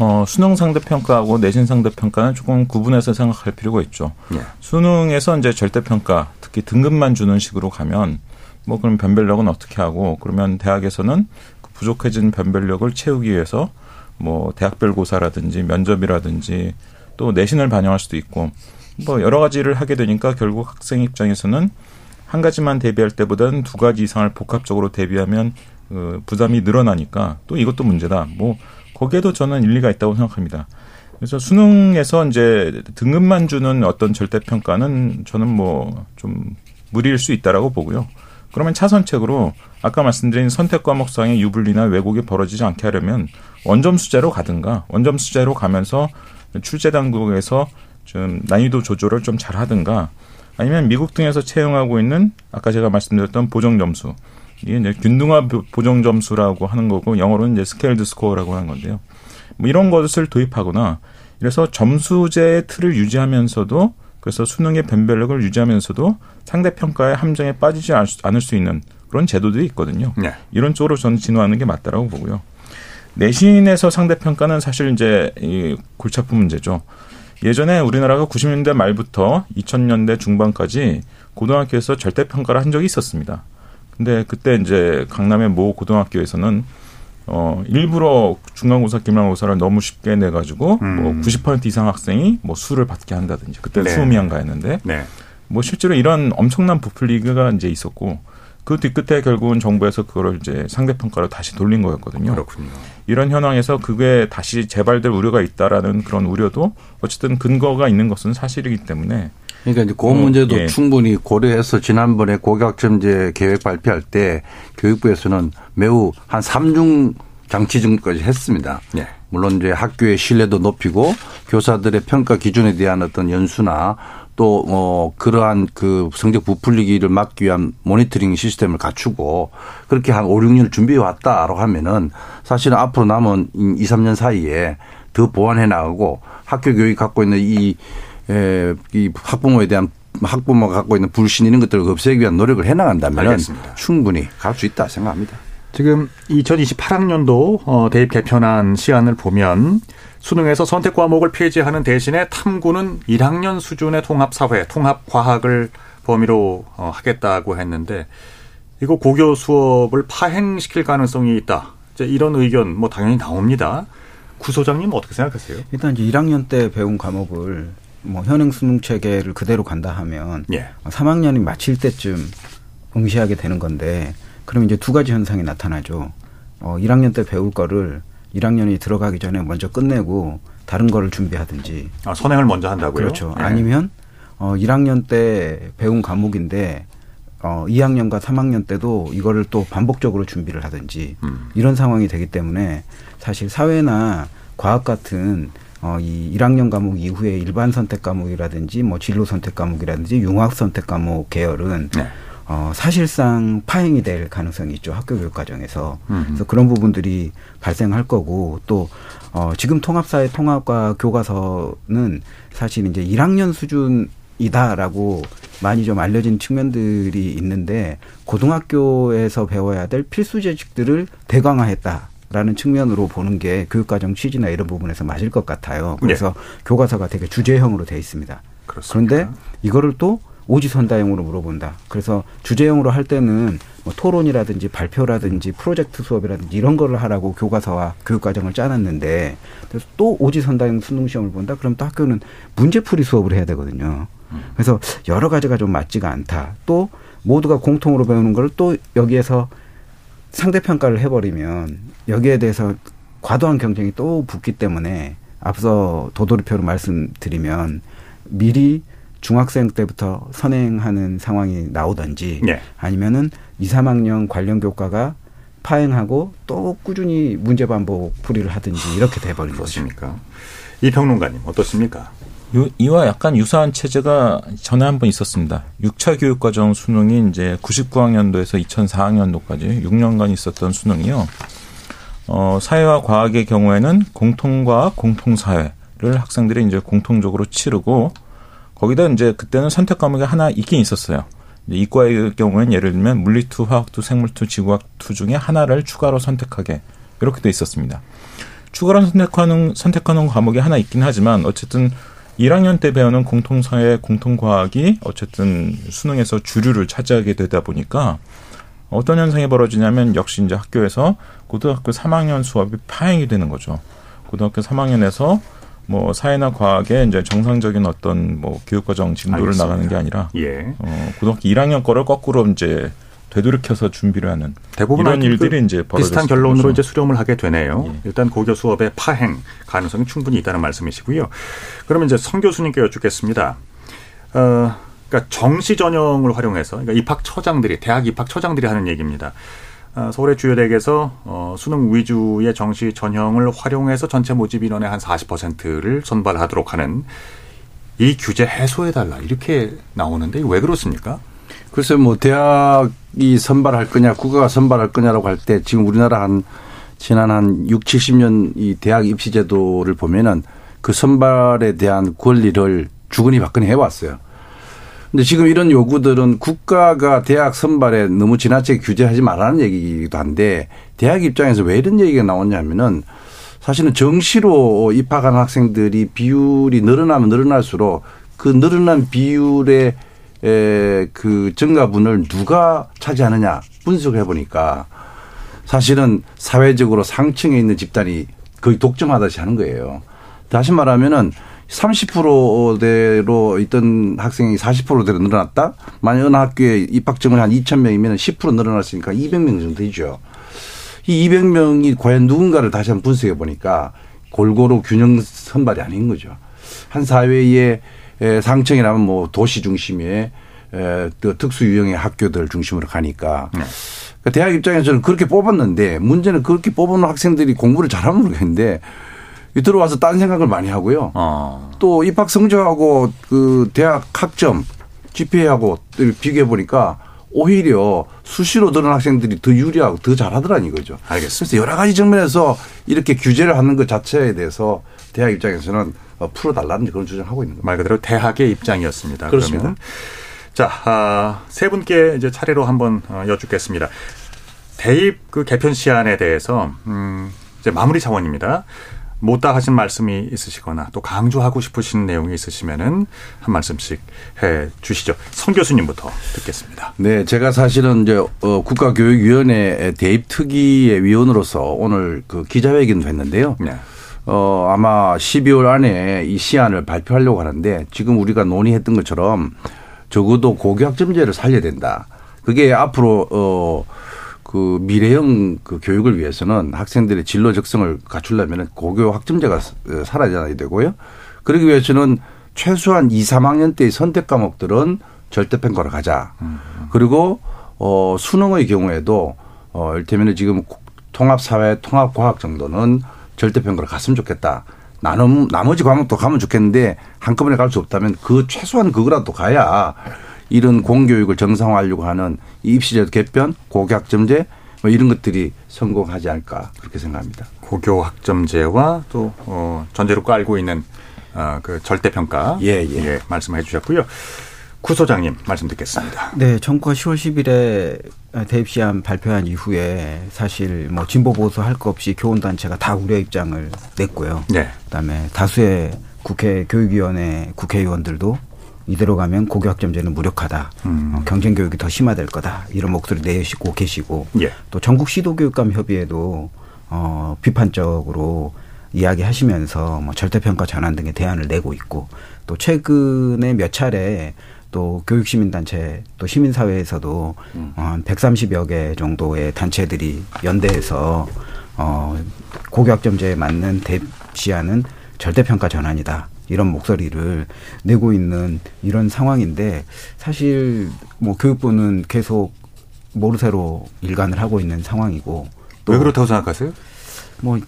어, 수능 상대 평가하고 내신 상대 평가는 조금 구분해서 생각할 필요가 있죠. 예. 수능에서 이제 절대 평가, 특히 등급만 주는 식으로 가면 뭐 그럼 변별력은 어떻게 하고 그러면 대학에서는 그 부족해진 변별력을 채우기 위해서 뭐 대학별 고사라든지 면접이라든지 또 내신을 반영할 수도 있고 뭐 여러 가지를 하게 되니까 결국 학생 입장에서는 한 가지만 대비할 때보다는 두 가지 이상을 복합적으로 대비하면 그 부담이 늘어나니까 또 이것도 문제다. 뭐 거기에도 저는 일리가 있다고 생각합니다. 그래서 수능에서 이제 등급만 주는 어떤 절대 평가는 저는 뭐 좀 무리일 수 있다라고 보고요. 그러면 차선책으로 아까 말씀드린 선택 과목상의 유불리나 왜곡이 벌어지지 않게 하려면 원점 수제로 가든가 원점 수제로 가면서 출제 당국에서 좀 난이도 조절을 좀 잘 하든가 아니면 미국 등에서 채용하고 있는 아까 제가 말씀드렸던 보정 점수 이게 이제 균등화 보정 점수라고 하는 거고 영어로는 이제 scaled score라고 하는 건데요. 뭐 이런 것을 도입하거나 이래서 점수제의 틀을 유지하면서도 그래서 수능의 변별력을 유지하면서도 상대 평가의 함정에 빠지지 않을 수 있는 그런 제도들이 있거든요. 네. 이런 쪽으로 저는 진화하는 게 맞다라고 보고요. 내신에서 상대 평가는 사실 이제 이 골치 아픈 문제죠. 예전에 우리나라가 90년대 말부터 2000년대 중반까지 고등학교에서 절대 평가를 한 적이 있었습니다. 근데 그때 이제 강남의 모 고등학교에서는 어 일부러 중간고사, 기말고사를 너무 쉽게 내 가지고 음. 뭐90% 이상 학생이 뭐 수를 받게 한다든지 그때 네. 수음이 한가였는데 네. 뭐 실제로 이런 엄청난 부풀리기가 이제 있었고 그 뒤끝에 결국은 정부에서 그거를 이제 상대평가로 다시 돌린 거였거든요. 그렇군요. 이런 현황에서 그게 다시 재발될 우려가 있다라는 그런 우려도 어쨌든 근거가 있는 것은 사실이기 때문에 그러니까 이제 그 어, 문제도 예. 충분히 고려해서 지난번에 고교학점제 계획 발표할 때 교육부에서는 매우 한 3중 장치 정도까지 했습니다. 예. 물론 이제 학교의 신뢰도 높이고 교사들의 평가 기준에 대한 어떤 연수나 또, 어, 그러한 그 성적 부풀리기를 막기 위한 모니터링 시스템을 갖추고 그렇게 한 5, 6년을 준비해 왔다라고 하면은 사실은 앞으로 남은 2, 3년 사이에 더 보완해 나가고 학교 교육이 갖고 있는 이, 에, 이 학부모에 대한 학부모가 갖고 있는 불신 이런 것들을 없애기 위한 노력을 해 나간다면 알겠습니다. 충분히 갈 수 있다 생각합니다. 지금 2028학년도 어, 대입 개편안 시안을 보면 수능에서 선택 과목을 폐지하는 대신에 탐구는 1학년 수준의 통합 사회, 통합 과학을 범위로 어, 하겠다고 했는데 이거 고교 수업을 파행시킬 가능성이 있다. 이제 이런 의견 뭐 당연히 나옵니다. 구 소장님 어떻게 생각하세요? 일단 이제 1학년 때 배운 과목을 뭐 현행 수능 체계를 그대로 간다 하면 예. 3학년이 마칠 때쯤 응시하게 되는 건데 그러면 이제 두 가지 현상이 나타나죠. 어 1학년 때 배울 거를 1학년이 들어가기 전에 먼저 끝내고 다른 거를 준비하든지. 아, 선행을 먼저 한다고요? 그렇죠. 예. 아니면 어 1학년 때 배운 과목인데 어 2학년과 3학년 때도 이거를 또 반복적으로 준비를 하든지 음. 이런 상황이 되기 때문에 사실 사회나 과학 같은 어, 이 1학년 과목 이후에 일반 선택 과목이라든지 뭐 진로 선택 과목이라든지 융합 선택 과목 계열은 네. 어, 사실상 파행이 될 가능성이 있죠. 학교 교육 과정에서. 음. 그래서 그런 부분들이 발생할 거고 또 어, 지금 통합사회 통합과 교과서는 사실 이제 1학년 수준이다라고 많이 좀 알려진 측면들이 있는데 고등학교에서 배워야 될 필수 지식들을 대강화했다. 라는 측면으로 보는 게 교육과정 취지나 이런 부분에서 맞을 것 같아요. 그래서 교과서가 되게 주제형으로 돼 있습니다. 그렇습니까? 그런데 이거를 또 오지선다형으로 물어본다. 그래서 주제형으로 할 때는 뭐 토론이라든지 발표라든지 프로젝트 수업이라든지 이런 거를 하라고 교과서와 교육과정을 짜놨는데 그래서 또 오지선다형 수능 시험을 본다. 그럼 또 학교는 문제풀이 수업을 해야 되거든요. 그래서 여러 가지가 좀 맞지가 않다. 또 모두가 공통으로 배우는 걸 또 여기에서 상대평가를 해버리면 여기에 대해서 과도한 경쟁이 또 붙기 때문에 앞서 도돌이표로 말씀드리면 미리 중학생 때부터 선행하는 상황이 나오든지 예. 아니면은 2, 3학년 관련 교과가 파행하고 또 꾸준히 문제 반복 풀이를 하든지 이렇게 돼버린 거죠. 그렇습니까? 이평론가님 어떻습니까? 요- 이와 약간 유사한 체제가 전에 한 번 있었습니다. 6차 교육과정 수능이 이제 99학년도에서 2004학년도까지 6년간 있었던 수능이요. 어, 사회와 과학의 경우에는 공통과학, 공통사회를 학생들이 이제 공통적으로 치르고 거기다 이제 그때는 선택 과목이 하나 있긴 있었어요. 이과의 경우에는 예를 들면 물리투, 화학투, 생물투, 지구학투 중에 하나를 추가로 선택하게 이렇게 돼 있었습니다. 추가로 선택하는 선택하는 과목이 하나 있긴 하지만 어쨌든 1학년 때 배우는 공통사회, 공통과학이 어쨌든 수능에서 주류를 차지하게 되다 보니까 어떤 현상이 벌어지냐면 역시 이제 학교에서 고등학교 3학년 수업이 파행이 되는 거죠. 고등학교 3학년에서 뭐 사회나 과학에 이제 정상적인 어떤 뭐 교육과정 진도를 알겠습니다. 나가는 게 아니라 예. 어, 고등학교 1학년 거를 거꾸로 이제 되돌이켜서 준비를 하는 대부분 이런 일들이 그 이제 비슷한 결론으로 거죠. 예. 이제 수렴을 하게 되네요. 일단 고교 수업의 파행 가능성이 충분히 있다는 말씀이시고요. 그러면 이제 성 교수님께 여쭙겠습니다. 어, 그러니까 정시 전형을 활용해서 그러니까 입학 처장들이 대학 입학 처장들이 하는 얘기입니다. 어, 서울의 주요 대학에서 어, 수능 위주의 정시 전형을 활용해서 전체 모집 인원의 한 40%를 선발하도록 하는 이 규제 해소해 달라 이렇게 나오는데 왜 그렇습니까? 글쎄 뭐 대학이 선발할 거냐 국가가 선발할 거냐라고 할 때 지금 우리나라 한 지난 한 6, 70년 이 대학 입시 제도를 보면은 그 선발에 대한 권리를 주거니 받거니 해왔어요. 근데 지금 이런 요구들은 국가가 대학 선발에 너무 지나치게 규제하지 말라는 얘기이기도 한데 대학 입장에서 왜 이런 얘기가 나오냐면은 사실은 정시로 입학하는 학생들이 비율이 늘어나면 늘어날수록 그 늘어난 비율의 에, 그 증가분을 누가 차지하느냐 분석을 해보니까 사실은 사회적으로 상층에 있는 집단이 거의 독점하듯이 하는 거예요. 다시 말하면은 30%대로 있던 학생이 40%대로 늘어났다? 만약 어느 학교에 입학정을 한 2,000명이면 10% 늘어났으니까 200명 정도 되죠. 이 200명이 과연 누군가를 다시 한번 분석해 보니까 골고루 균형 선발이 아닌 거죠. 한 사회의 에, 상층이라면 뭐 도시 중심의 특수 유형의 학교들 중심으로 가니까 그러니까 대학 입장에서는 그렇게 뽑았는데 문제는 그렇게 뽑은 학생들이 공부를 잘하면 모르겠는데 이 들어와서 딴 생각을 많이 하고요. 또 입학 성적하고 그 대학 학점, GPA하고 비교해 보니까 오히려 수시로 들은 학생들이 더 유리하고 더 잘하더라는 이거죠. 알겠습니다. 그래서 여러 가지 측면에서 이렇게 규제를 하는 것 자체에 대해서 대학 입장에서는 어, 풀어달라는 그런 주장을 하고 있는 거죠. 말 그대로 대학의 입장이었습니다. 그렇습니다. 그러면 자, 아, 세 분께 이제 차례로 한번 어, 여쭙겠습니다. 대입 그 개편 시안에 대해서 음, 이제 마무리 차원입니다. 못다 하신 말씀이 있으시거나 또 강조하고 싶으신 내용이 있으시면은 한 말씀씩 해 주시죠. 성 교수님부터 듣겠습니다. 네, 제가 사실은 이제 어, 국가교육위원회 대입 특위의 위원으로서 오늘 그 기자회견도 했는데요. 네. 어, 아마 12월 안에 이 시안을 발표하려고 하는데 지금 우리가 논의했던 것처럼 적어도 고교학점제를 살려야 된다. 그게 앞으로 어, 그 미래형 그 교육을 위해서는 학생들의 진로 적성을 갖추려면 고교 학점제가 사라져야 되고요. 그러기 위해서는 최소한 2, 3학년 때의 선택 과목들은 절대 평가로 가자. 그리고 어 수능의 경우에도 어 이를테면 지금 통합 사회 통합 과학 정도는 절대 평가로 갔으면 좋겠다. 나는 나머지 과목도 가면 좋겠는데 한꺼번에 갈 수 없다면 그 최소한 그거라도 가야 이런 공교육을 정상화하려고 하는 입시제도 개편, 고교학점제 뭐 이런 것들이 성공하지 않을까 그렇게 생각합니다. 고교학점제와 또 어, 전제로 깔고 있는 어, 그 절대평가 예, 예. 예, 말씀해 주셨고요. 구 소장님 말씀 듣겠습니다. 네, 정부가 10월 10일에 대입 시안 발표한 이후에 사실 뭐 진보 보수 할 것 없이 교원 단체가 다 우려 입장을 냈고요. 네. 그다음에 다수의 국회 교육위원회 국회의원들도 이대로 가면 고교학점제는 무력하다. 음. 어, 경쟁 교육이 더 심화될 거다. 이런 목소리 내시고 계시고 예. 또 전국 시도 교육감 협의회도 어 비판적으로 이야기하시면서 뭐 절대평가 전환 등의 대안을 내고 있고 또 최근에 몇 차례 또 교육시민단체 또 시민사회에서도 음. 어, 한 130여 개 정도의 단체들이 연대해서 어, 고교학점제에 맞는 대시하는 절대평가 전환이다. 이런 목소리를 내고 있는 이런 상황인데 사실 뭐 교육부는 계속 모르쇠로 일관을 하고 있는 상황이고 왜 그렇다고 생각하세요? 뭐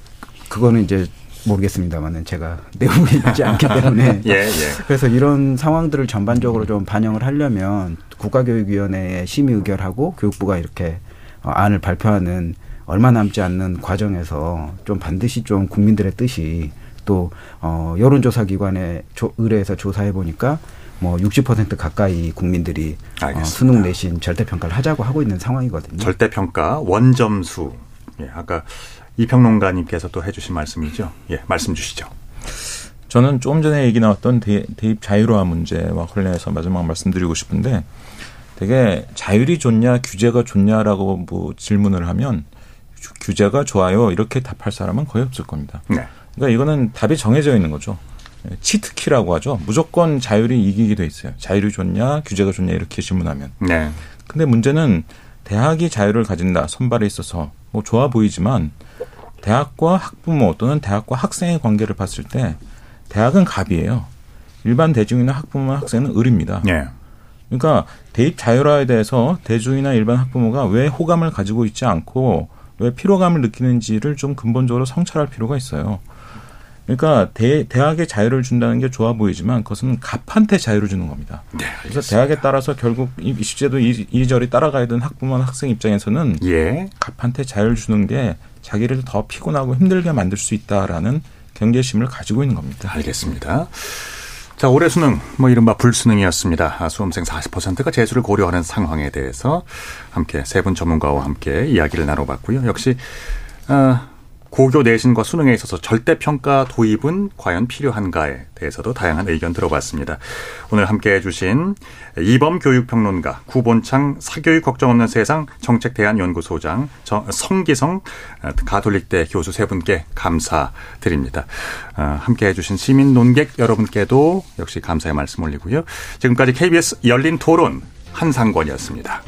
그거는 이제 모르겠습니다만은 제가 내부에 있지 않기 때문에 예, 예. 그래서 이런 상황들을 전반적으로 좀 반영을 하려면 국가교육위원회에 심의 의결하고 교육부가 이렇게 어, 안을 발표하는 얼마 남지 않는 과정에서 좀 반드시 좀 국민들의 뜻이 또 어, 여론조사 기관에 조, 의뢰해서 조사해 보니까 뭐 60% 가까이 국민들이 어, 수능 내신 절대 평가를 하자고 하고 있는 상황이거든요. 절대 평가 원점수. 예, 아까 이평론가님께서 또 해주신 말씀이죠. 예, 말씀 주시죠. 저는 조금 전에 얘기 나왔던 대, 입 자유로화 문제와 관련해서 마지막 말씀드리고 싶은데 되게 자율이 좋냐 규제가 좋냐라고 뭐 질문을 하면 규제가 좋아요 이렇게 답할 사람은 거의 없을 겁니다. 네. 그러니까 이거는 답이 정해져 있는 거죠. 치트키라고 하죠. 무조건 자율이 이기게 돼 있어요. 자율이 좋냐 규제가 좋냐 이렇게 질문하면. 네. 근데 문제는 대학이 자유를 가진다 선발에 있어서 뭐 좋아 보이지만 대학과 학부모 또는 대학과 학생의 관계를 봤을 때 대학은 갑이에요. 일반 대중이나 학부모나 학생은 을입니다. 네. 그러니까 대입 자율화에 대해서 대중이나 일반 학부모가 왜 호감을 가지고 있지 않고 왜 피로감을 느끼는지를 좀 근본적으로 성찰할 필요가 있어요. 그러니까 대, 대학에 자유를 준다는 게 좋아 보이지만 그것은 갑한테 자유를 주는 겁니다. 네, 그래서 대학에 따라서 결국 이 시제도 이리저리 따라가야 되는 학부모나 학생 입장에서는 예. 갑한테 자유를 주는 게 자기를 더 피곤하고 힘들게 만들 수 있다라는 경계심을 가지고 있는 겁니다. 알겠습니다. 자, 올해 수능, 뭐 이른바 불수능이었습니다. 아, 수험생 40%가 재수를 고려하는 상황에 대해서 함께 세 분 전문가와 함께 이야기를 나눠봤고요. 역시, 아, 고교 내신과 수능에 있어서 절대평가 도입은 과연 필요한가에 대해서도 다양한 의견 들어봤습니다. 오늘 함께 해 주신 이범 교육평론가, 구본창 사교육 걱정 없는 세상 정책대안연구소장, 성기성 가톨릭대 교수 세 분께 감사드립니다. 함께 해 주신 시민 논객 여러분께도 역시 감사의 말씀 올리고요. 지금까지 KBS 열린 토론 한상권이었습니다.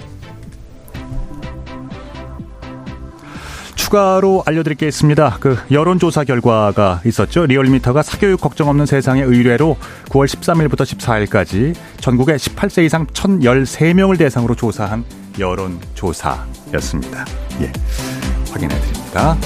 추가로 알려드릴 게 있습니다. 그 여론조사 결과가 있었죠. 리얼미터가 사교육 걱정 없는 세상의 의뢰로 9월 13일부터 14일까지 전국의 18세 이상 1,013명을 대상으로 조사한 여론조사였습니다. 예. 확인해 드립니다.